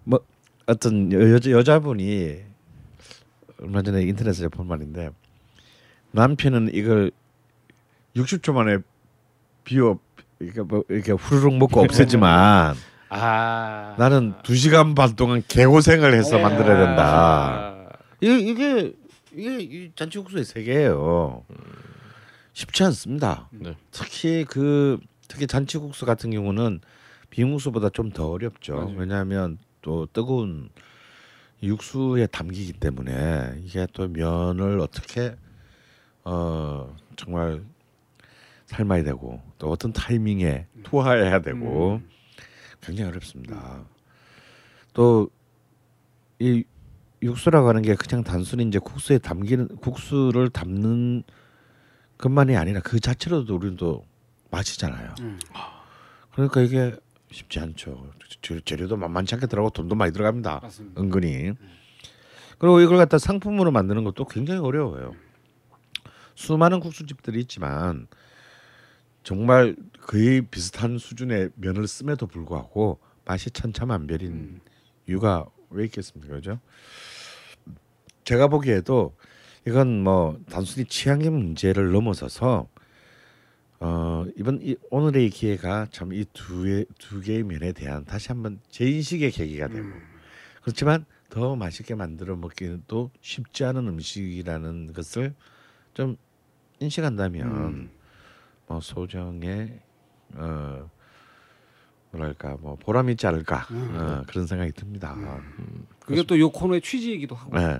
뭐 어떤 여, 여자 여자분이 얼마 전에 인터넷에서 본 말인데 남편은 이걸 60초 만에 비워 이렇게 뭐 이렇게 후루룩 먹고 없애지만 아 나는 두 시간 반 동안 개고생을 해서 만들어야 된다. 아. 이게 이게 이게 이 잔치국수의 세계예요. 쉽지 않습니다. 네. 특히 그 특히 잔치국수 같은 경우는 비빔국수보다 좀 더 어렵죠. 맞아요. 왜냐하면 또 뜨거운 육수에 담기기 때문에 이게 또 면을 어떻게 어 정말 삶아야 되고 또 어떤 타이밍에 투하해야 되고 음. 굉장히 어렵습니다. 또이 육수라고 하는 게 그냥 단순히 이제 국수에 담기는 국수를 담는 것만이 아니라 그 자체로도 우리는 또 마시잖아요. 음. 그러니까 이게 쉽지 않죠. 재- 재료도 만만치 않게 들어가고 돈도 많이 들어갑니다. 맞습니다. 은근히. 그리고 이걸 갖다 상품으로 만드는 것도 굉장히 어려워요. 수많은 국수집들이 있지만 정말 거의 비슷한 수준의 면을 씀에도 불구하고 맛이 천차만별인 음. 이유가 왜 있겠습니까, 그죠? 제가 보기에도 이건 뭐 단순히 취향의 문제를 넘어서서 어 이번 이 오늘의 이 기회가 참 이 두 두 개의 면에 대한 다시 한번 재인식의 계기가 되고 음. 그렇지만 더 맛있게 만들어 먹기는 또 쉽지 않은 음식이라는 것을 좀 인식한다면 음. 뭐 소정의 어 뭐랄까 뭐 보람 있지 않을까 음. 어, 그런 생각이 듭니다. 그게 또 요 코너의 취지이기도 하고. 네. 네.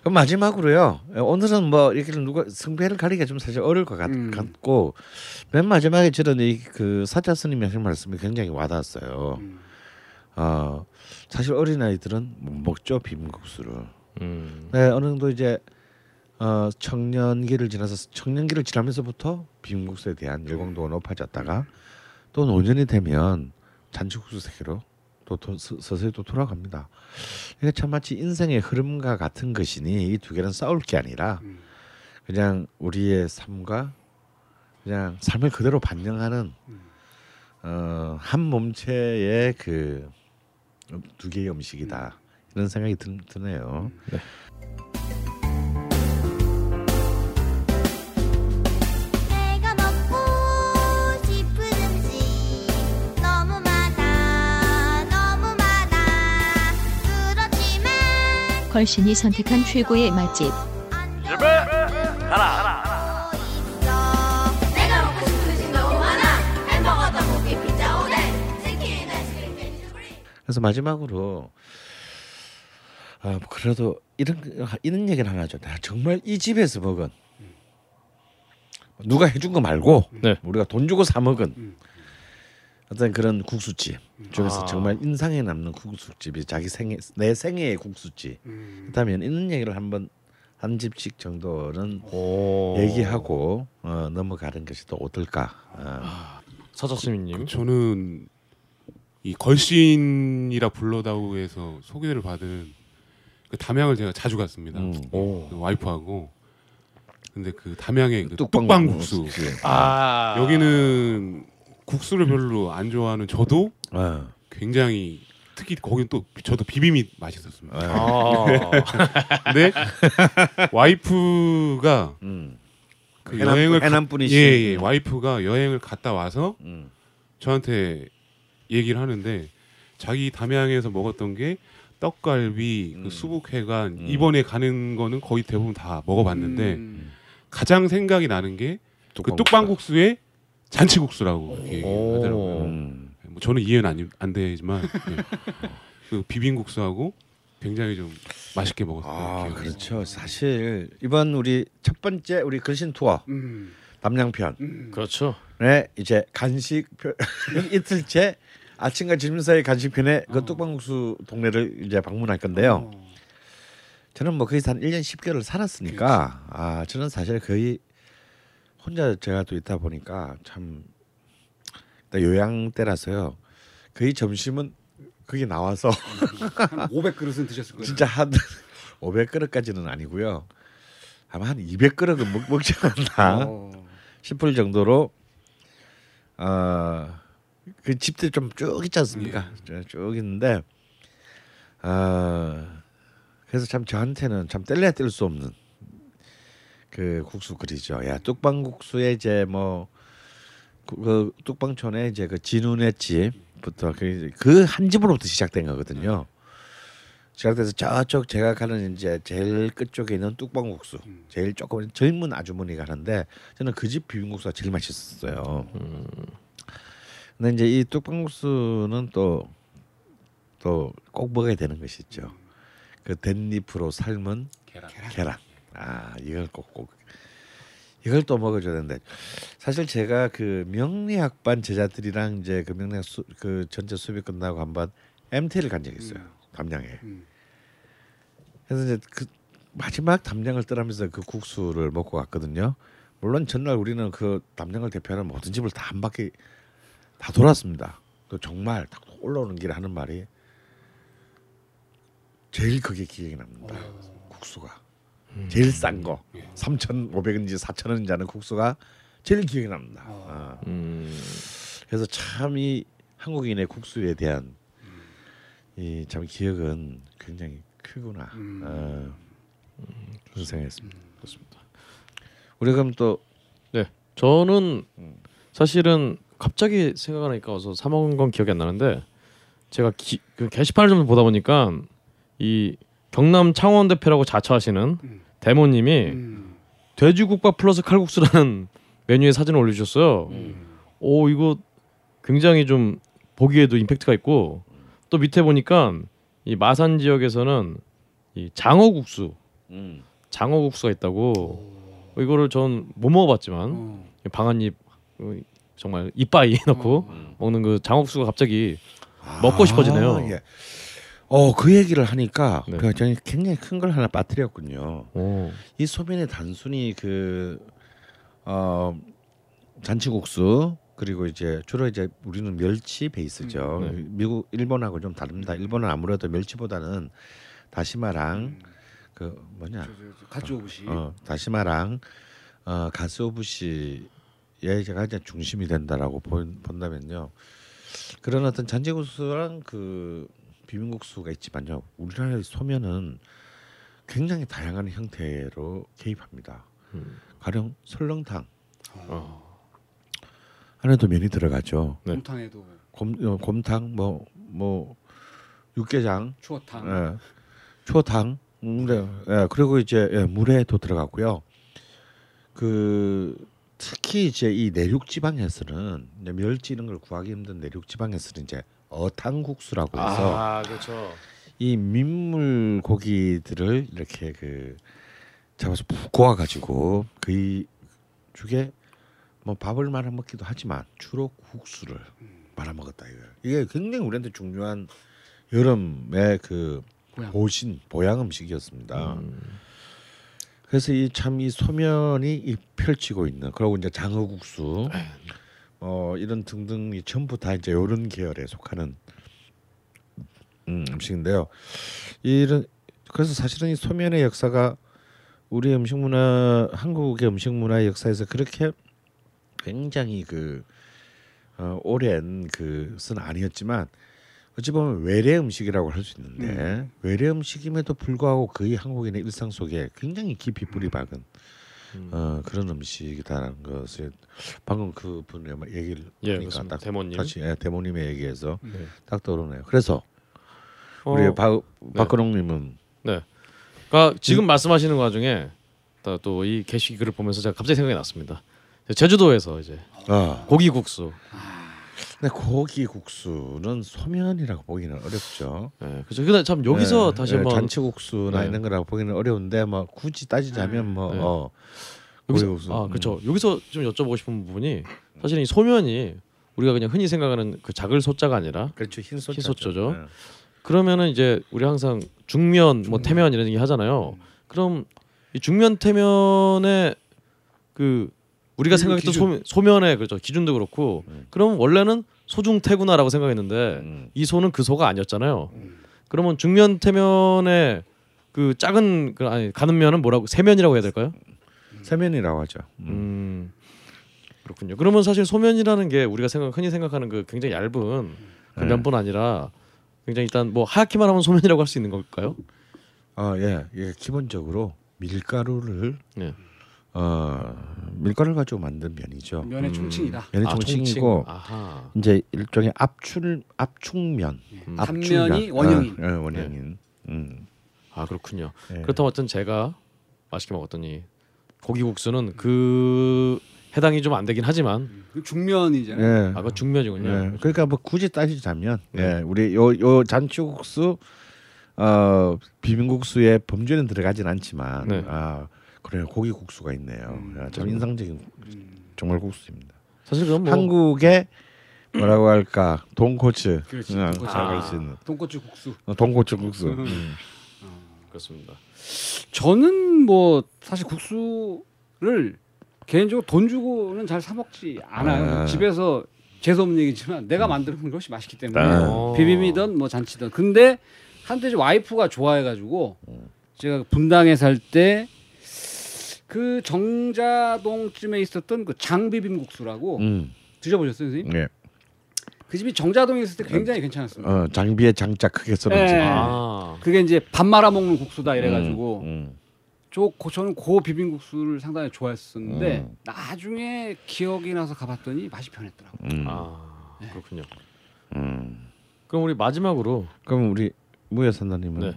그럼 마지막으로요. 오늘은 뭐 이렇게 누가 승패를 가리기가 좀 사실 어려울 것 같, 음. 같고 맨 마지막에 저는 이그 사자 스님이 하신 말씀이 굉장히 와닿았어요. 음. 어 사실 어린 아이들은 못 먹죠 비빔국수를. 음. 네, 어느 정도 이제 어 청년기를 지나서 청년기를 지나면서부터 비빔국수에 대한 열광도가 높아졌다가 또 노년이 되면 잔치국수 세계로 또 도, 서- 서서히 또 돌아갑니다. 이게 참 마치 인생의 흐름과 같은 것이니 이 두 개는 싸울 게 아니라 음. 그냥 우리의 삶과 그냥 삶을 그대로 반영하는 음. 어, 한 몸체의 그 두 개의 음식이다 이런 생각이 드, 드네요. 내 걸신이 선택한 최고의 맛집 예배 하나 그래서 마지막으로 아, 뭐 그래도 이런 이런 얘기를 하나 하죠. 나 정말 이 집에서 먹은 누가 해준 거 말고 네. 우리가 돈 주고 사 먹은 음. 어떤 그런 국수집 중에서 아. 정말 인상에 남는 국수집이 자기 생애 내 생애의 국수집. 음. 그렇다면 이런 얘기를 한번 한 집씩 정도는 오. 얘기하고 어, 넘어가는 것이 더 어떨까? 어. 서작스미님. 저는 이 걸신이라 불러다오 해서 소개를 받은 그 담양을 제가 자주 갔습니다. 음. 오. 그 와이프하고. 근데 그 담양의 그 뚝방국수. 뚝방국수. 아 여기는 국수를 별로 안 좋아하는 저도 어. 굉장히 특히 거긴 또 저도 비빔이 맛있었습니다. 어. 아. 근데 와이프가 음. 그 해남- 여행을 가- 해남 분이신. 예, 예. 와이프가 여행을 갔다 와서 음. 저한테 얘기를 하는데 자기 담양에서 먹었던 게 떡갈비, 음. 그 수북회관 음. 이번에 가는 거는 거의 대부분 다 먹어봤는데 음. 가장 생각이 나는 게 그 뚝방국수. 뚝방국수에 잔치국수라고 이렇게 오. 하더라고요. 음. 뭐 저는 이해는 안, 안 되지만 예. 그 비빔국수하고 굉장히 좀 맛있게 먹었어요. 아 그렇죠. 사실 이번 우리 첫 번째 우리 근신 투어 음. 담양편에 그렇죠. 이제 간식 표- 이틀째 아침과 점심 사이 간식 편에 그 어. 뚝방국수 동네를 이제 방문할 건데요. 어. 저는 뭐 거기서 한 1년 10개월 살았으니까 아 저는 사실 거의 혼자 제가 또 있다 보니까 참 요양 때라서요. 거의 점심은 거기 나와서 한 500그릇은 드셨을 거예요. 진짜 한 500그릇까지는 아니고요. 아마 한 200그릇은 먹, 먹지 않나 어. 싶을 정도로 어 그 집들 좀 쭉 있지 않습니까? 쭉- 쭉 있는데 어 그래서 참 저한테는 참 뗄래야 뗄 수 없는 그 국수 그리죠. 야 뚝방 국수에 이제 뭐 그, 그 뚝방촌에 이제 그 진운의 집부터 그 한 집으로부터 시작된 거거든요. 시작돼서 저쪽 제가 가는 이제 제일 끝쪽에 있는 뚝방 국수 제일 조금 젊은 아주머니가 하는데 저는 그 집 비빔국수가 제일 맛있었어요. 근데 이제 이 뚝방국수는 또 또 꼭 먹어야 되는 것이 있죠. 그 댄잎으로 삶은 계란. 계란. 아 이걸 꼭 꼭 이걸 또 먹어줘야 되는데 사실 제가 그 명리학반 제자들이랑 이제 그 명리학 수, 그 전체 수업이 끝나고 한번 MT를 간 적이 있어요 담양에. 음. 그래서 이제 그 마지막 담양을 떠나면서 그 국수를 먹고 갔거든요. 물론 전날 우리는 그 담양을 대표하는 모든 집을 다 한 바퀴 다 돌았습니다. 그 정말 딱 올라오는 길에 하는 말이 제일 그게 기억이 납니다. 국수가 제일 싼 거, 3,500원인지 4,000원인지 하는 국수가 제일 기억이 납니다. 어. 음. 그래서 참 이 한국인의 국수에 대한 이 참 기억은 굉장히 크구나. 음. 어, 그런 생각했습니다. 그렇습니다. 우리 그럼 또 네, 저는 사실은 갑자기 생각하니까 와서 사 먹은 건 기억이 안 나는데 제가 기, 그 게시판을 좀 보다 보니까 이 경남 창원 대표라고 자처하시는 음. 대모님이 음. 돼지국밥 플러스 칼국수라는 메뉴에 사진을 올려주셨어요. 음. 오 이거 굉장히 좀 보기에도 임팩트가 있고 또 밑에 보니까 이 마산 지역에서는 이 장어국수 음. 장어국수가 있다고 이거를 전 못 먹어봤지만 어. 방한잎 어, 정말 이빠이 넣고 어. 먹는 그 장어국수가 갑자기 먹고 싶어지네요. 예. 어, 그 얘기를 하니까 네. 그 저는 굉장히 큰 걸 하나 빠뜨렸군요. 오. 이 소면이 단순히 그 어, 잔치국수 그리고 이제 주로 이제 우리는 멸치 베이스죠. 음, 네. 미국 일본하고 좀 다릅니다. 일본은 아무래도 멸치보다는 다시마랑 그 뭐냐 가츠오부시. 어, 다시마랑 어, 가스오부시의 제가 이제 중심이 된다라고 본, 본다면요. 그런 어떤 잔치국수랑 그 비빔국수가 있지만요. 우리나라의 소면은 굉장히 다양한 형태로 개입합니다. 음. 가령 설렁탕 어. 안에도 면이 들어가죠. 네. 곰탕에도 곰, 어, 곰탕 뭐뭐 육개장 추어탕. 예. 추어탕. 음, 네. 예, 그리고 이제 예, 물에도 들어가고요. 그 특히 이제 이 내륙 지방에서는 이제 멸치 이런 걸 구하기 힘든 내륙 지방에서는 이제 어탕국수라고 해서 아 그렇죠. 이 민물 고기들을 이렇게 그 잡아서 푹 구워 가지고 그 죽에 뭐 밥을 말아 먹기도 하지만 주로 국수를 말아 먹었다 이거예요. 이게 굉장히 우리한테 중요한 여름의 그 보양. 보신 보양 음식이었습니다. 음. 그래서 이 참이 소면이 이 펼치고 있는 그리고 이제 장어국수 어 이런 등등이 전부 다 이제 이런 계열에 속하는 음, 음식인데요. 이런 그래서 사실은 이 소면의 역사가 우리 음식 문화 한국의 음식 문화의 역사에서 그렇게 굉장히 그 어, 오랜 그것은 아니었지만 어찌 보면 외래 음식이라고 할 수 있는데 외래 음식임에도 불구하고 거의 한국인의 일상 속에 굉장히 깊이 뿌리 박은 어, 그런 음식이다라는 것을 방금 그 분의 얘기를 예, 하니까 그렇습니다. 딱 대모님. 다시 예, 대모님의 얘기에서 네. 딱 떠오르네요. 그래서 어, 우리 박 박근홍님은 네. 그러니까 지금 말씀하시는 와중에 또 이 게시글을 보면서 제가 갑자기 생각이 났습니다. 제주도에서 이제 아 고기국수. 근데 고기 국수는 소면이라고 보기는 어렵죠. 예, 그죠. 근데 참 여기서 예, 다시 예, 한번 잔치국수나 네. 이런 거라고 보기는 어려운데 뭐 굳이 따지자면 뭐 네. 어, 여기서 고기국수. 아 음. 그렇죠. 여기서 좀 여쭤보고 싶은 부분이 사실 이 소면이 우리가 그냥 흔히 생각하는 그 작을 소자가 아니라 그렇죠 흰 소자죠. 흰 소자죠. 예. 그러면은 이제 우리 항상 중면 뭐 태면 이런 얘기 하잖아요. 그럼 이 중면 태면의 그 우리가 그 생각했던 기준. 소면, 소면의 그렇죠 기준도 그렇고 그럼 원래는 소중태구나라고 생각했는데 음. 이 소는 그 소가 아니었잖아요. 그러면 중면 태면의 그 작은 그 아니 가는 면은 뭐라고 세면이라고 해야 될까요? 세면이라고 하죠. 음. 음 그렇군요. 그러면 사실 소면이라는 게 우리가 생각 흔히 생각하는 그 굉장히 얇은 그 네. 면분 아니라 굉장히 일단 뭐 하얗게만 하면 소면이라고 할 수 있는 걸까요? 아 예, 이게 기본적으로 밀가루를 네. 어 밀가루를 가지고 만든 면이죠. 면의 총칭이다. 면의 아, 총칭이고 총칭. 아하. 이제 일종의 압출 압축면, 음. 압축면. 단면이 원형인. 어, 어, 원형인. 음. 아 그렇군요. 예. 그렇다면 어떤 제가 맛있게 먹었더니 고기국수는 그 해당이 좀 안 되긴 하지만 그 중면이잖아요. 예. 아그 중면이군요. 예. 그러니까 뭐 굳이 따지자면 네. 예, 우리 요 요 잔치국수 어 비빔국수에 범죄는 들어가진 않지만 네. 아 그래요 고기 국수가 있네요. 야, 참 인상적인 정말 국수입니다. 사실 그건 뭐 한국의 뭐라고 할까 돈코츠 그렇지, 어, 돈코츠. 잘갈수 있는 돈코츠 국수. 어, 돈코츠 국수. 음. 그렇습니다. 저는 뭐 사실 국수를 개인적으로 돈 주고는 잘 사 먹지 않아요. 아. 집에서 재수 없는 얘기지만 내가 만드는 건 훨씬 맛있기 때문에 아. 어. 비빔이든 뭐 잔치든. 근데 한때 와이프가 좋아해가지고 제가 분당에 살 때 그 정자동쯤에 있었던 그 장비빔국수라고 음. 드셔보셨어요, 선생님? 예. 그 집이 정자동에 있을 때 굉장히 괜찮았습니다. 어, 장비에 장자 크게 썰어진. 예. 아 그게 이제 밥 말아 먹는 국수다 이래가지고 음, 저 고- 저는 고 비빔국수를 상당히 좋아했었는데 음. 나중에 기억이 나서 가봤더니 맛이 변했더라고. 요 음, 아 그렇군요. 음. 그럼 우리 마지막으로 그럼 우리 무예 선생님은 네.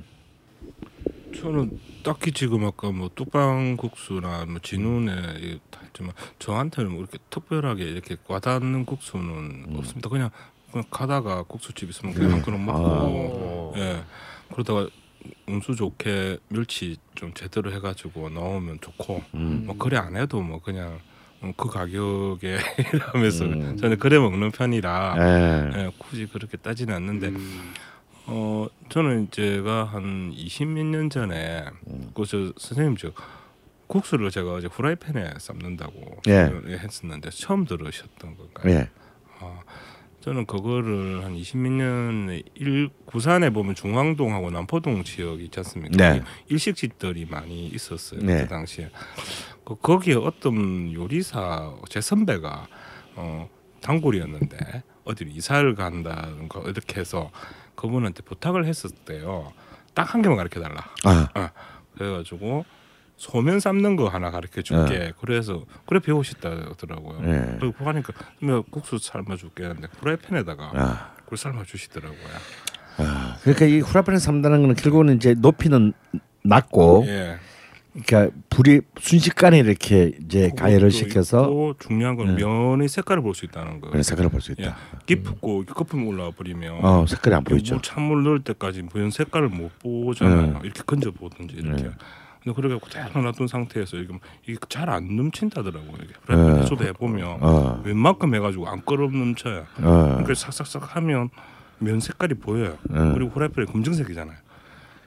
저는 딱히 지금 아까 뭐 뚝방 국수나 뭐 진운에 이다 했지만 저한테는 뭐 이렇게 특별하게 이렇게 와닿는 국수는 없습니다. 그냥 그냥 가다가 국수집 있으면 그냥 한 그릇 먹고 어. 예 그러다가 운수 좋게 멸치 좀 제대로 해가지고 넣으면 좋고 음. 뭐 그래 안 해도 뭐 그냥 음, 그 가격에 이러면서 음. 저는 그래 먹는 편이라 예. 예, 굳이 그렇게 따지는 않는데 음. 어 저는 제가 한 20몇 년 전에 음. 그저 선생님 저 국수를 제가 어제 후라이팬에 삶는다고 예. 했었는데 처음 들으셨던 건가요? 예. 아, 저는 그거를 한 20몇 년에 일 부산에 보면 중앙동하고 남포동 지역이 있지 않습니까? 네. 일식집들이 많이 있었어요 네. 그 당시에. 그 거기에 어떤 요리사 제 선배가 어 단골이었는데 어디로 이사를 간다는 거 이렇게 해서 그분한테 부탁을 했었대요. 딱 한 개만 가르쳐 달라. 아. 그래가지고 소면 삶는 거 하나 가르쳐 줄게. 그래서 그래 배우고 싶다더라고요. 네. 그리고 하니까 뭐 국수 삶아 줄게 하는데 프라이팬에다가 아. 그걸 삶아 주시더라고요. 아. 그러니까 이 후라이팬에 삶다는 거는 결국은 이제 높이는 낮고 예. 그러니까 불이 순식간에 이렇게 이제 가열을 시켜서 중요한 건 네. 면의 색깔을 볼 수 있다는 거. 그런 색깔을 볼수 예. 있다. 깊고 거품 올라와 버리면 어, 색깔이 안 보이죠. 물 찬물 넣을 때까지 면 색깔을 못 보잖아요. 네. 이렇게 건져 보든지 이렇게. 네. 근데 그래갖고 그대로 놔둔 상태에서 이게 이게 잘안 넘친다더라고요. 이게 프라이팬에서도 해보면 어. 웬만큼 해가지고 안 끓어 넘쳐요. 어. 그래서 싹싹싹 하면 면 색깔이 보여요. 네. 그리고 후라이팬이 검정색이잖아요.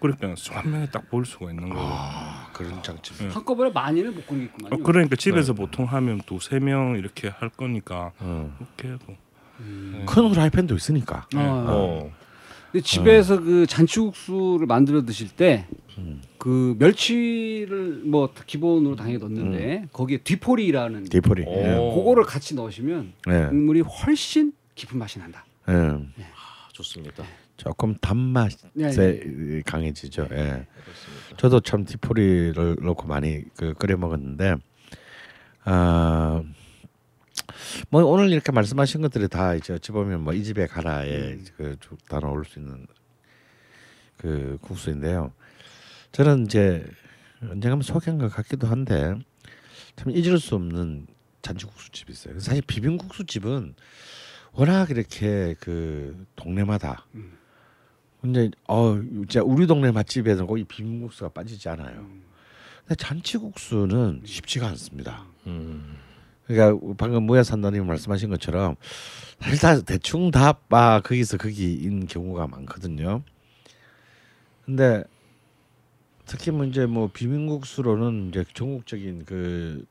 그러니까 화면에 딱볼 수가 있는 거예요. 아. 그런 장점. 네. 한꺼번에 많이는 못 끊겠구만요. 어, 그러니까 집에서 보통 하면 두세 명 이렇게 할 거니까 어. 그렇게 해도 큰 후라이팬도 있으니까. 어. 어. 근데 집에서 그 잔치국수를 만들어 드실 때 음. 그 멸치를 뭐 기본으로 당연히 넣는데 거기에 뒤포리라는 디포리. 오. 예. 그거를 같이 넣으시면 예. 국물이 훨씬 깊은 맛이 난다. 예. 아, 좋습니다. 조금 단맛에 네, 강해지죠. 예. 저도 참 디포리를 넣고 많이 그 끓여 먹었는데 아. 뭐 오늘 이렇게 말씀하신 것들이 다 이제 어찌 보면 뭐 이 집에 가라에 그다 나올 수 있는 그 국수인데요. 저는 이제 언젠가 소개한 것 같기도 한데 참 잊을 수 없는 잔치국수 집이 있어요. 사실 비빔국수 집은 워낙 이렇게 그 동네마다 근데 어 진짜 우리 동네 맛집에는 거의 비빔국수가 빠지지 않아요. 근데 잔치국수는 쉽지가 않습니다. 음. 그러니까 방금 무야 산다님 말씀하신 것처럼 사실 다 대충 다 아, 거기서 거기인 경우가 많거든요. 근데 특히 뭐 이제 뭐 비빔국수로는 이제 전국적인 그그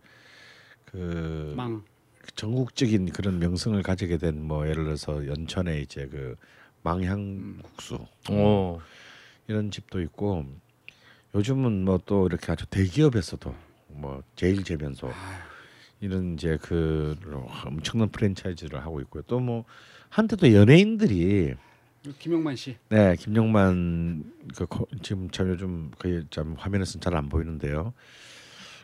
망. 전국적인 그런 명성을 가지게 된 뭐 예를 들어서 연천에 이제 그 망향국수 어. 이런 집도 있고 요즘은 뭐 또 이렇게 아주 대기업에서도 뭐 제일 재면소 이런 이제 그 엄청난 프랜차이즈를 하고 있고요. 또 뭐 한때도 연예인들이 김용만 씨. 네 김용만 그 거- 지금 참 요즘 거의 참 화면에서는 잘 안 보이는데요.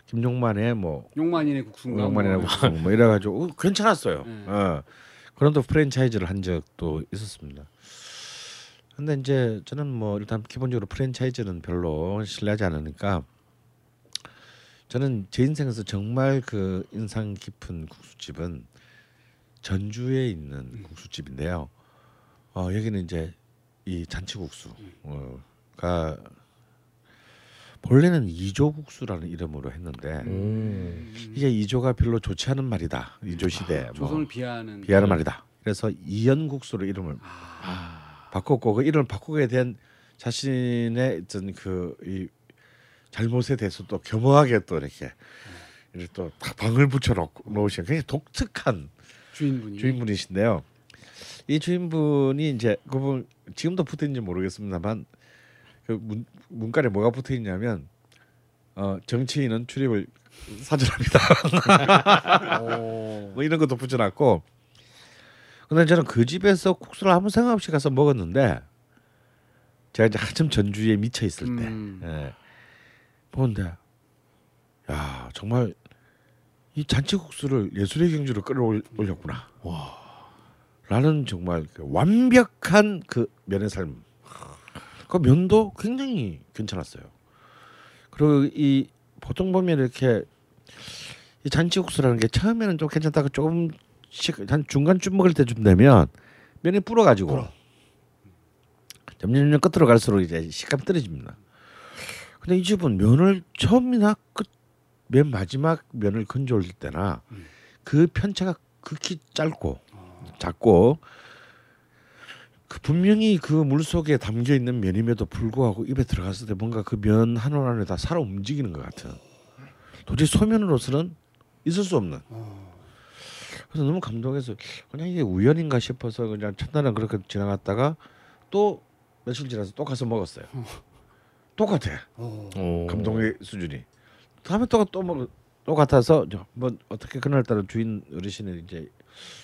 김용만의 뭐 용만인의 국수인가? 뭐. 국수 뭐 이래가지고 어, 괜찮았어요. 네. 어. 그런 또 프랜차이즈를 한 적도 있었습니다. 근데 이제 저는 뭐 일단 기본적으로 프랜차이즈는 별로 신뢰하지 않으니까 저는 제 인생에서 정말 그 인상 깊은 국수집은 전주에 있는 국수집인데요. 어, 여기는 이제 이 잔치국수가 본래는 이조국수라는 이름으로 했는데 음. 이게 이조가 별로 좋지 않은 말이다. 이조 시대 뭐 조선을 비하하는 비하는 말이다. 그래서 이연국수로 이름을 아, 바꿨고 그 이름을 바꾸게 된 자신의 어떤 그이 잘못에 대해서 또 겸허하게 또 이렇게 이렇게 또다 방을 붙여 놓고 놓으신 굉장히 독특한 주인분이 주인분이신데요. 이 주인분이 이제 그분 지금도 붙어 있는지 모르겠습니다만 그 문, 문간에 뭐가 붙어 있냐면 어, 정치인은 출입을 사절합니다. 뭐 이런 것도 붙여놨고 근데 저는 그 집에서 국수를 아무 생각 없이 가서 먹었는데 제가 이제 한참 전주에 미쳐 있을 때 음. 예, 보는데 야 정말 이 잔치국수를 예술의 경주로 끌어올렸구나. 라는 정말 그 완벽한 그 면의 삶. 그 면도 굉장히 괜찮았어요. 그리고 이 보통 보면 이렇게 이 잔치국수라는 게 처음에는 좀 괜찮다가 조금씩 한 중간쯤 먹을 때쯤 되면 면이 불어가지고 점점 점점 끝으로 갈수록 이제 식감이 떨어집니다. 근데 이 집은 면을 처음이나 끝맨 마지막 면을 건져 올릴 때나 그 편차가 극히 짧고 작고 그 분명히 그 물 속에 담겨 있는 면임에도 불구하고 입에 들어갔을 때 뭔가 그 면 한 올 안에 다 살아 움직이는 것 같은. 도저히 소면으로서는 있을 수 없는 그래서 너무 감동해서 그냥 이게 우연인가 싶어서 그냥 첫날은 그렇게 지나갔다가 또 며칠 지나서 또 가서 먹었어요 똑같아 어. 오. 감동의 수준이 다음에 또또 먹 똑같아서 저뭐 어떻게 그날따라 주인 어르신이 이제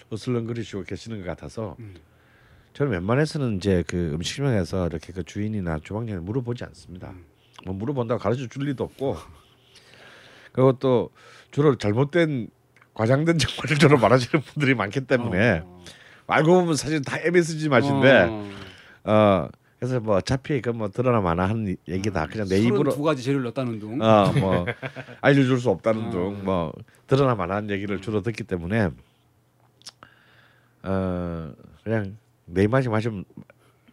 어슬렁거리시고 계시는 것 같아서 음. 저는 웬만해서는 이제 그 음식점에서 이렇게 그 주인이나 주방장을 물어보지 않습니다. 음. 뭐 물어본다고 가르쳐 줄 리도 없고 그리고 또 주로 잘못된 과장된 정보를 주로 말하시는 분들이 많기 때문에 어. 알고 보면 사실 다 MSG 맛인데 어. 어 그래서 뭐 어차피 그뭐 드러나 마나 하는 얘기다 그냥 내 입으로 두 가지 재료를 넣었다는 둥. 어뭐 알려줄 수 없다는 어. 둥뭐 드러나 만한 얘기를 주로 듣기 때문에 어 그냥 내 입맛이 마시면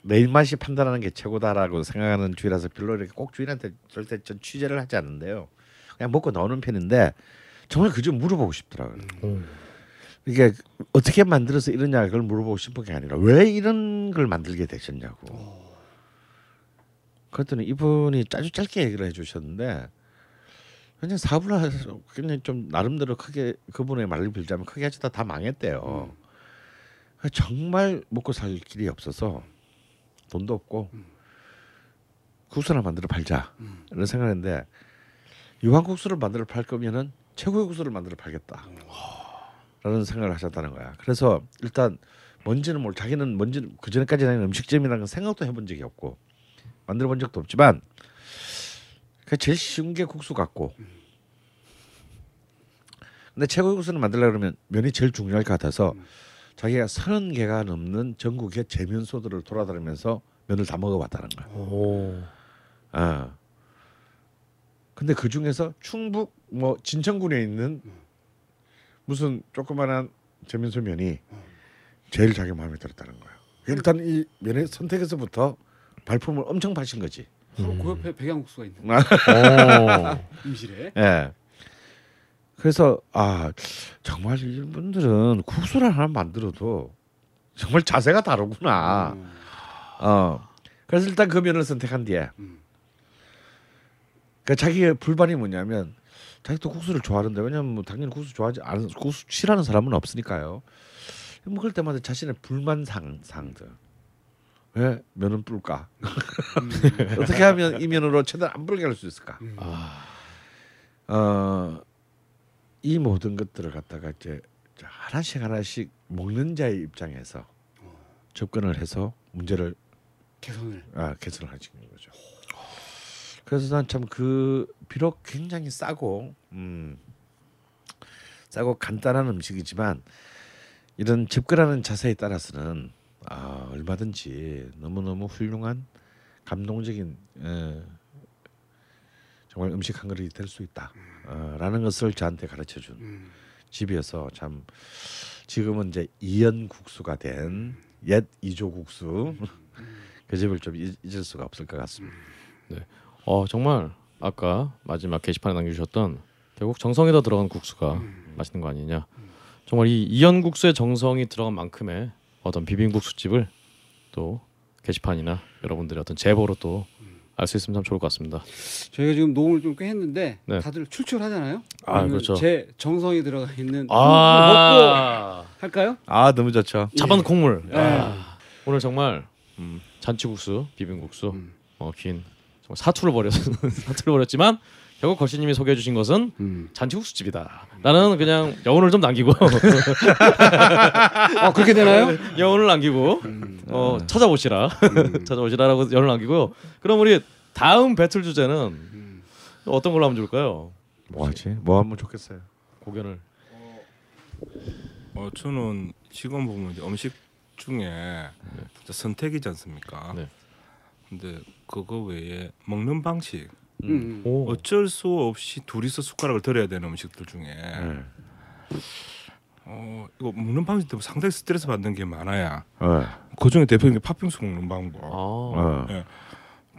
내 입맛이 판단하는 게 최고다라고 생각하는 주의라서 별로 이렇게 꼭 주인한테 절대 전 취재를 하지 않는데요. 그냥 먹고 나오는 편인데 정말 그좀 물어보고 싶더라고요. 음. 이게 어떻게 만들어서 이러냐 그걸 물어보고 싶은 게 아니라 왜 이런 걸 만들게 되셨냐고. 그랬더니 이분이 아주 짧게 얘기를 해주셨는데 그냥 사업을 해서 그냥 좀 나름대로 크게 그분의 말을 빌자면 크게 하시다 다 망했대요. 정말 먹고 살 길이 없어서 돈도 없고 국수나 만들어 팔자 이런 생각했는데 유황 국수를 만들어 팔 거면은 최고의 국수를 만들어 팔겠다 라는 생각을 하셨다는 거야. 그래서 일단 뭔지는 모르 자기는 뭔지 그 전에까지 는 음식점이라는 건 생각도 해본 적이 없고 만들어 본 적도 없지만 그 제일 쉬운 게 국수 같고 근데 최고의 국수를 만들려 그러면 면이 제일 중요할 것 같아서 자기가 서른 개가 넘는 전국의 재면소들을 돌아다니면서 면을 다 먹어봤다는 거야. 오. 아. 근데 그 중에서 충북 뭐 진천군에 있는 무슨 조그만한 재면소 면이 제일 자기 마음에 들었다는 거야. 일단 이 면의 선택에서부터 발품을 엄청 파신 거지. 바로 그 옆에 백양국수가 있는 오. 임실에. 예. 그래서 아 정말 이분들은 국수를 하나 만들어도 정말 자세가 다르구나. 음. 어. 그래서 일단 그 면을 선택한 뒤에. 음. 그 자기의 불만이 뭐냐면 자기도 국수를 좋아하는데 왜냐면 뭐 당연히 국수 좋아하지 않은 국수 싫어하는 사람은 없으니까요. 먹을 때마다 자신의 불만 상 상들. 왜 면은 불까? 어떻게 하면 이 면으로 최대한 안 불게 할 수 있을까? 아. 어, 이 모든 것들을 갖다가 이제 하나씩 하나씩 먹는 자의 입장에서 접근을 해서 문제를 개선을. 아, 개선을 하시는 거죠. 그래서 난 참 그 비록 굉장히 싸고 음, 싸고 간단한 음식이지만 이런 접근하는 자세에 따라서는 아, 얼마든지 너무 너무 훌륭한 감동적인 에, 정말 음식 한 그릇이 될 수 있다라는 것을 저한테 가르쳐 준 음. 집이어서 참 지금은 이제 이연 국수가 된 옛 이조 국수 그 집을 좀 잊- 잊을 수가 없을 것 같습니다. 어 정말 아까 마지막 게시판에 남겨주셨던 결국 정성이 더 들어간 국수가 맛있는 거 아니냐. 정말 이 이연 국수의 정성이 들어간 만큼의 어떤 비빔국수 집을 또 게시판이나 여러분들의 어떤 제보로 또 알 수 있으면 참 좋을 것 같습니다. 저희가 지금 녹음을 좀 꽤 했는데 네. 다들 출출하잖아요. 아, 그렇죠. 제 정성이 들어가 있는 먹고 아, 할까요? 아 너무 좋죠. 잡아놓은 콩물. 예. 아, 오늘 정말 음, 잔치국수, 비빔국수, 음. 어, 긴 사투를 벌였 사투를 벌였지만 결국 거시님이 소개해 주신 것은 음. 잔치국수집이다. 나는 그냥 여운을 좀 남기고 아 그렇게 되나요? 여운을 남기고 어, 찾아보시라 찾아보시라라고 여운을 남기고요. 그럼 우리 다음 배틀 주제는 어떤 걸로 하면 좋을까요? 뭐 하지? 뭐 하면 좋겠어요. 고견을 어 저는 지금 보면 이제 음식 중에 진짜 선택이지 않습니까? 네. 근데 그거 외에 먹는 방식 음. 오. 어쩔 수 없이 둘이서 숟가락을 들어야 되는 음식들 중에 네. 어 이거 먹는 방식 때문에 상당히 스트레스 받는 게 많아야 어, 그 중에 대표적인 게 팥빙수 먹는 방법. 아, 어.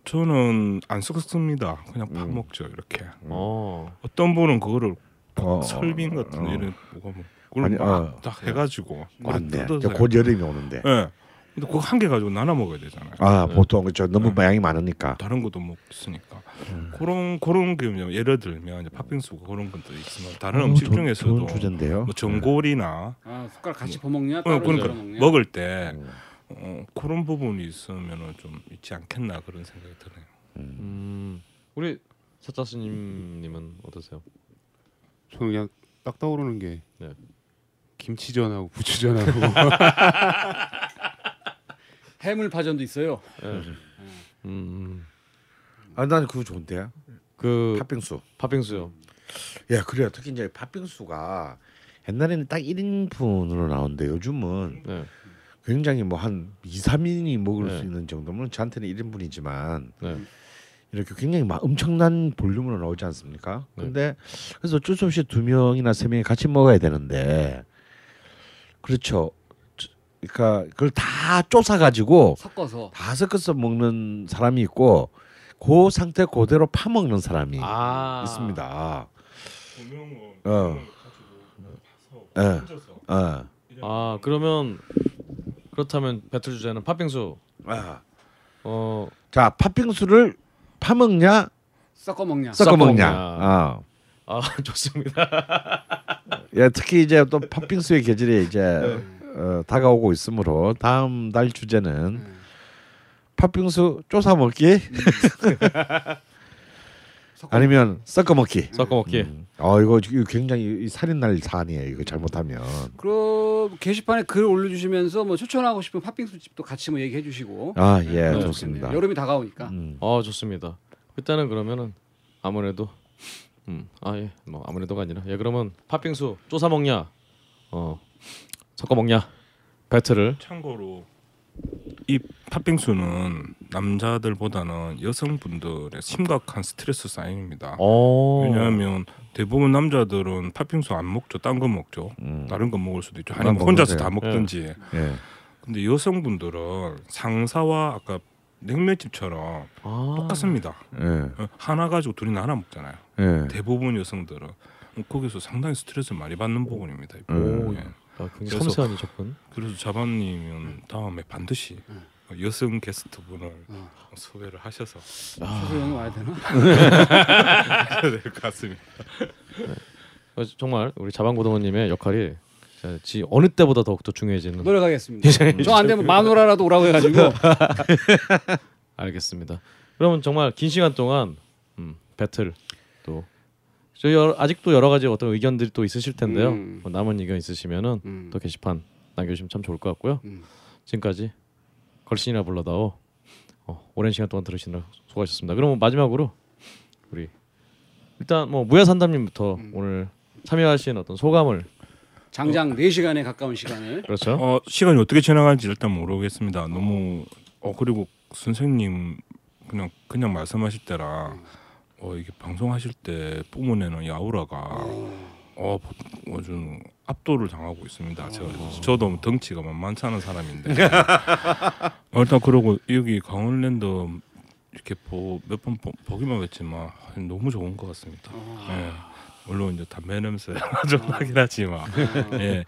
저는 안 섞습니다. 그냥 밥 음. 먹죠 이렇게. 어. 어떤 분은 그거를 어, 설빙 같은 어. 이런 뭐가 뭐 그걸 아니, 어. 막딱 해가지고 맞네. 곧 여름이 오는데. 예. 근데 그거 한 개 가지고 나눠 먹어야 되잖아요. 아 네. 보통 그죠 너무 네. 양이 많으니까. 다른 것도 먹으니까 음. 그런 그런 게 뭐냐면 예를 들면 이제 팥빙수 그런 것도 있으면 다른 어, 음식 좋- 중에서도 주제인데요. 뭐 전골이나 아 숟가락 같이 퍼먹냐? 어, 따로 그러니까 따로 먹냐? 먹을 때 음. 어, 그런 부분이 있으면은 좀 있지 않겠나 그런 생각이 드네요. 음, 우리 사자스님님은 어떠세요? 저는 그냥 딱 떠오르는 게 네. 김치전하고 부추전하고 해물파전도 있어요. 예. 음, 아, 난 그거 좋은데요. 그 팥빙수. 팥빙수요. 예, 그래요. 특히 이제 팥빙수가 옛날에는 딱 1인분으로 나오는데 요즘은 네. 굉장히 뭐 한 2, 3인이 먹을 네. 수 있는 정도면 저한테는 1인분이지만 네. 이렇게 굉장히 막 엄청난 볼륨으로 나오지 않습니까? 네. 근데 그래서 어쩔 수 없이 두 명이나 세 명이 같이 먹어야 되는데 그렇죠. 저- 그러니까 그걸 다 쪼사 가지고 섞어서 다 섞어서 먹는 사람이 있고 그 상태 그대로 파 먹는 사람이 아 있습니다. 어. 예. 어. 아 그러면 그렇다면 배틀 주제는 팥빙수. 아. 어 자, 팥빙수를 파 먹냐, 섞어 먹냐? 섞어 먹냐. 아. 아 좋습니다. 예, 특히 이제 또 팥빙수의 계절이 이제 어, 다가오고 있으므로 다음 달 주제는 팥빙수 쪼사 먹기 아니면 섞어 먹기. 섞어 먹기. 어 이거, 굉장히 이 살인날 사안이에요. 이거 잘못하면. 그럼 게시판에 글 올려주시면서 뭐 추천하고 싶은 팥빙수 집도 같이 뭐 얘기해 주시고 아 예 네. 좋습니다. 여름이 다가오니까 음. 어 좋습니다. 일단은 그러면은 아무래도 음아 예 뭐 아무래도가 아니라 예 그러면 팥빙수 쪼사 먹냐 어 섞어 먹냐 배틀을 참고로 이 팥빙수는 남자들보다는 여성분들의 심각한 스트레스 사인입니다. 어 왜냐하면 대부분 남자들은 팥빙수 안 먹죠. 딴 거 먹죠. 음. 다른 거 먹을 수도 있죠. 아니면 혼자서. 다 먹든지. 예. 근데 여성분들은 상사와 아까 냉면집처럼 아, 똑같습니다. 예. 어, 하나 가지고 둘이 나눠 먹잖아요. 예. 대부분 여성들은 거기서 상당히 스트레스를 많이 받는 부분입니다. 이 음. 부분이. 예. 아, 굉장히 그래서- 섬세한 이 접근. 그래서 자반님은 다음에 반드시 여성 게스트분을 어. 소개를 하셔서 수수 형이 와야 되나? 될것 같습니다. 어, 정말 우리 자방고등어님의 역할이 진짜 지 어느 때보다 더욱더 중요해지는. 노력하겠습니다. 저 안 되면 마누라라도 오라고 해가지고 알겠습니다. 그러면 정말 긴 시간 동안 음, 배틀 또 저희 여러, 아직도 여러 가지 어떤 의견들이 또 있으실 텐데요. 음. 뭐 남은 의견 있으시면은 음. 또 게시판 남겨주시면 참 좋을 것 같고요. 음. 지금까지 걸신이나 불러다오 어, 오랜 시간 동안 들으시느라 수고하셨습니다. 그럼 마지막으로 우리 일단 뭐 무야 산담님부터 음. 오늘 참여하신 어떤 소감을 장장 4 시간에 가까운 시간을 그렇죠? 어, 시간이 어떻게 지나갈지 일단 모르겠습니다. 너무 어 그리고 선생님 그냥 그냥 말씀하실 때랑 어 이게 방송하실 때 뿜어내는 이 아우라가 어 아주 압도를 당하고 있습니다. 제가 저도 덩치가 만만치 않은 사람인데. 어, 일단 그러고 여기 강원랜드 이렇게 몇 번 보기만 했지만 너무 좋은 것 같습니다. 예. 물론 이제 담배 냄새 좀 나긴 하지만. 예,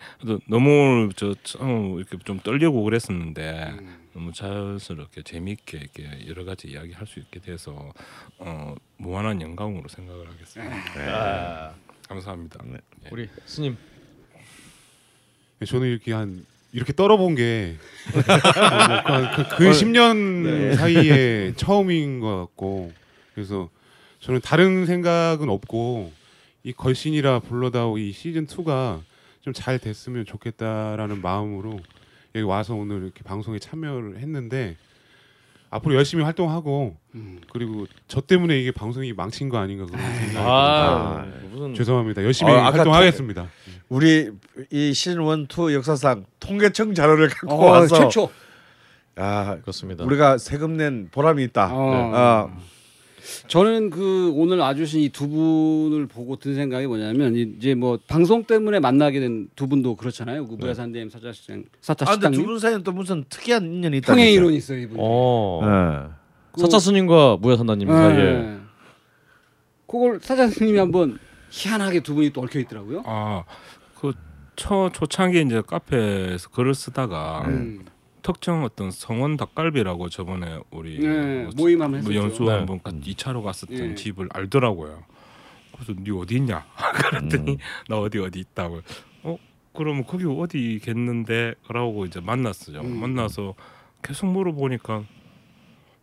너무 저 처음 이렇게 좀 떨리고 그랬었는데 너무 자연스럽게 재미있게 이렇게 여러 가지 이야기 할 수 있게 돼서 어, 무한한 영광으로 생각을 하겠습니다. 아, 감사합니다. 예. 우리 스님 저는 이렇게 한 이렇게 떨어본 게 어, 뭐그 그 10년 사이에 처음인 것 같고 그래서 저는 다른 생각은 없고 이 걸신이라 불러다오 이 시즌 2가 좀 잘 됐으면 좋겠다라는 마음으로 여기 와서 오늘 이렇게 방송에 참여를 했는데 앞으로 열심히 활동하고 음. 그리고 저 때문에 이게 방송이 망친 거 아닌가 그런 생각이 아, 듭니다. 무슨 죄송합니다. 열심히 어, 활동하겠습니다. 우리 이 시즌 1, 2 역사상 통계청 자료를 갖고 어, 와서 최초 아, 그렇습니다. 우리가 세금 낸 보람이 있다. 어. 아, 저는 그 오늘 와주신 이 두 분을 보고 든 생각이 뭐냐면 이제 뭐 방송 때문에 만나게 된 두 분도 그렇잖아요. 그 무야산대임 사자시장 사자 아 근데 식당님 두분 사이는 또 무슨 특이한 인연이 있다. 평행 이론이 있어요 이분. 어 예. 사차 스님과 무야 산다님 네. 사이에 그걸 사장님이 한번 희한하게 두 분이 또 얽혀 있더라고요. 아, 아그초 초창기 이제 카페에서 글을 쓰다가 음. 특정 어떤 성원 닭갈비라고 저번에 우리 네, 뭐 모임 한번 뭐. 연수 네. 한번 가- 2차로 갔었던 예. 집을 알더라고요. 그래서 네 어디 있냐? 그랬더니 나 어디 어디 있다고. 어 그러면 거기 어디겠는데? 라고 이제 만났어요. 음. 만나서 계속 물어보니까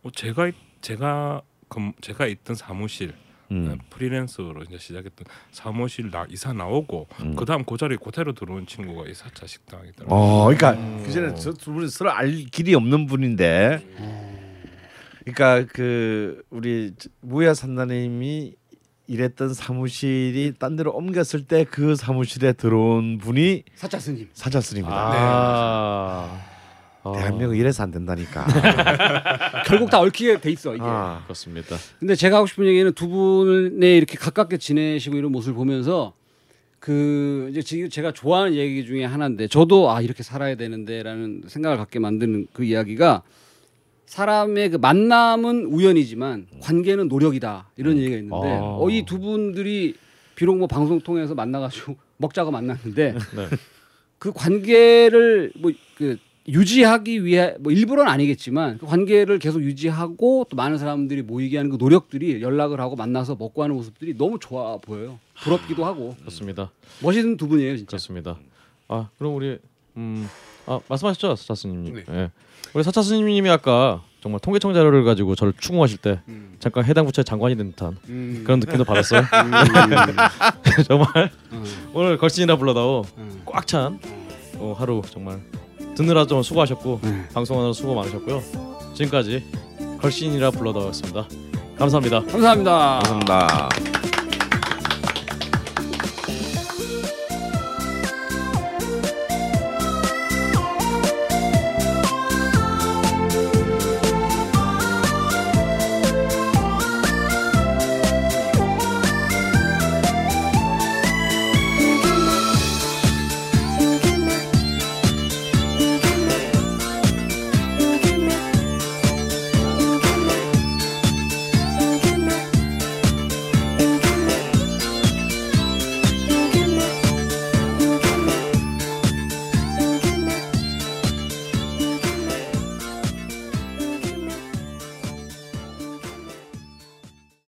어, 제가 있- 제가 그 제가 있던 사무실 음. 프리랜서로 이제 시작했던 사무실 나 이사 나오고 음. 그다음 그 자리 그대로 들어온 친구가 이 사차 식당이더라고요. 어, 그러니까 그 전에 저두 분이 서로 알 길이 없는 분인데, 그러니까 그 우리 무야 산다님이 일했던 사무실이 딴 데로 옮겼을 때 그 사무실에 들어온 분이 사자 스님. 사자스입니다. 아, 아, 대한민국 이래서 안 된다니까. 결국 다 얽히게 돼 있어 이게. 아, 그렇습니다. 근데 제가 하고 싶은 얘기는 두 분의 이렇게 가깝게 지내시고 이런 모습을 보면서 그 이제 지금 제가 좋아하는 얘기 중에 하나인데 저도 아 이렇게 살아야 되는데라는 생각을 갖게 만드는 그 이야기가 사람의 그 만남은 우연이지만 관계는 노력이다 이런 얘기가 있는데 아. 어, 이 두 분들이 비록 뭐 방송 통해서 만나가지고 먹자고 만났는데 네. 그 관계를 뭐그 유지하기 위해 뭐 일부러는 아니겠지만 그 관계를 계속 유지하고 또 많은 사람들이 모이게 하는 그 노력들이 연락을 하고 만나서 먹고 하는 모습들이 너무 좋아 보여요. 부럽기도 하고 그렇습니다. 멋있는 두 분이에요 진짜. 그렇습니다. 아 그럼 우리 음, 아 말씀하셨죠 사차 스님. 네. 예. 우리 사차스님이 아까 정말 통계청 자료를 가지고 저를 추궁하실 때 음. 잠깐 해당 부처의 장관이 된 듯한 음. 그런 느낌도 받았어요. 정말 음. 오늘 걸신이라 불러다오 음. 꽉찬 어, 하루 정말 듣느라 좀 수고하셨고 네. 방송하느라 수고 많으셨고요. 지금까지 걸신이라 불러다오였습니다. 감사합니다. 감사합니다. 감사합니다.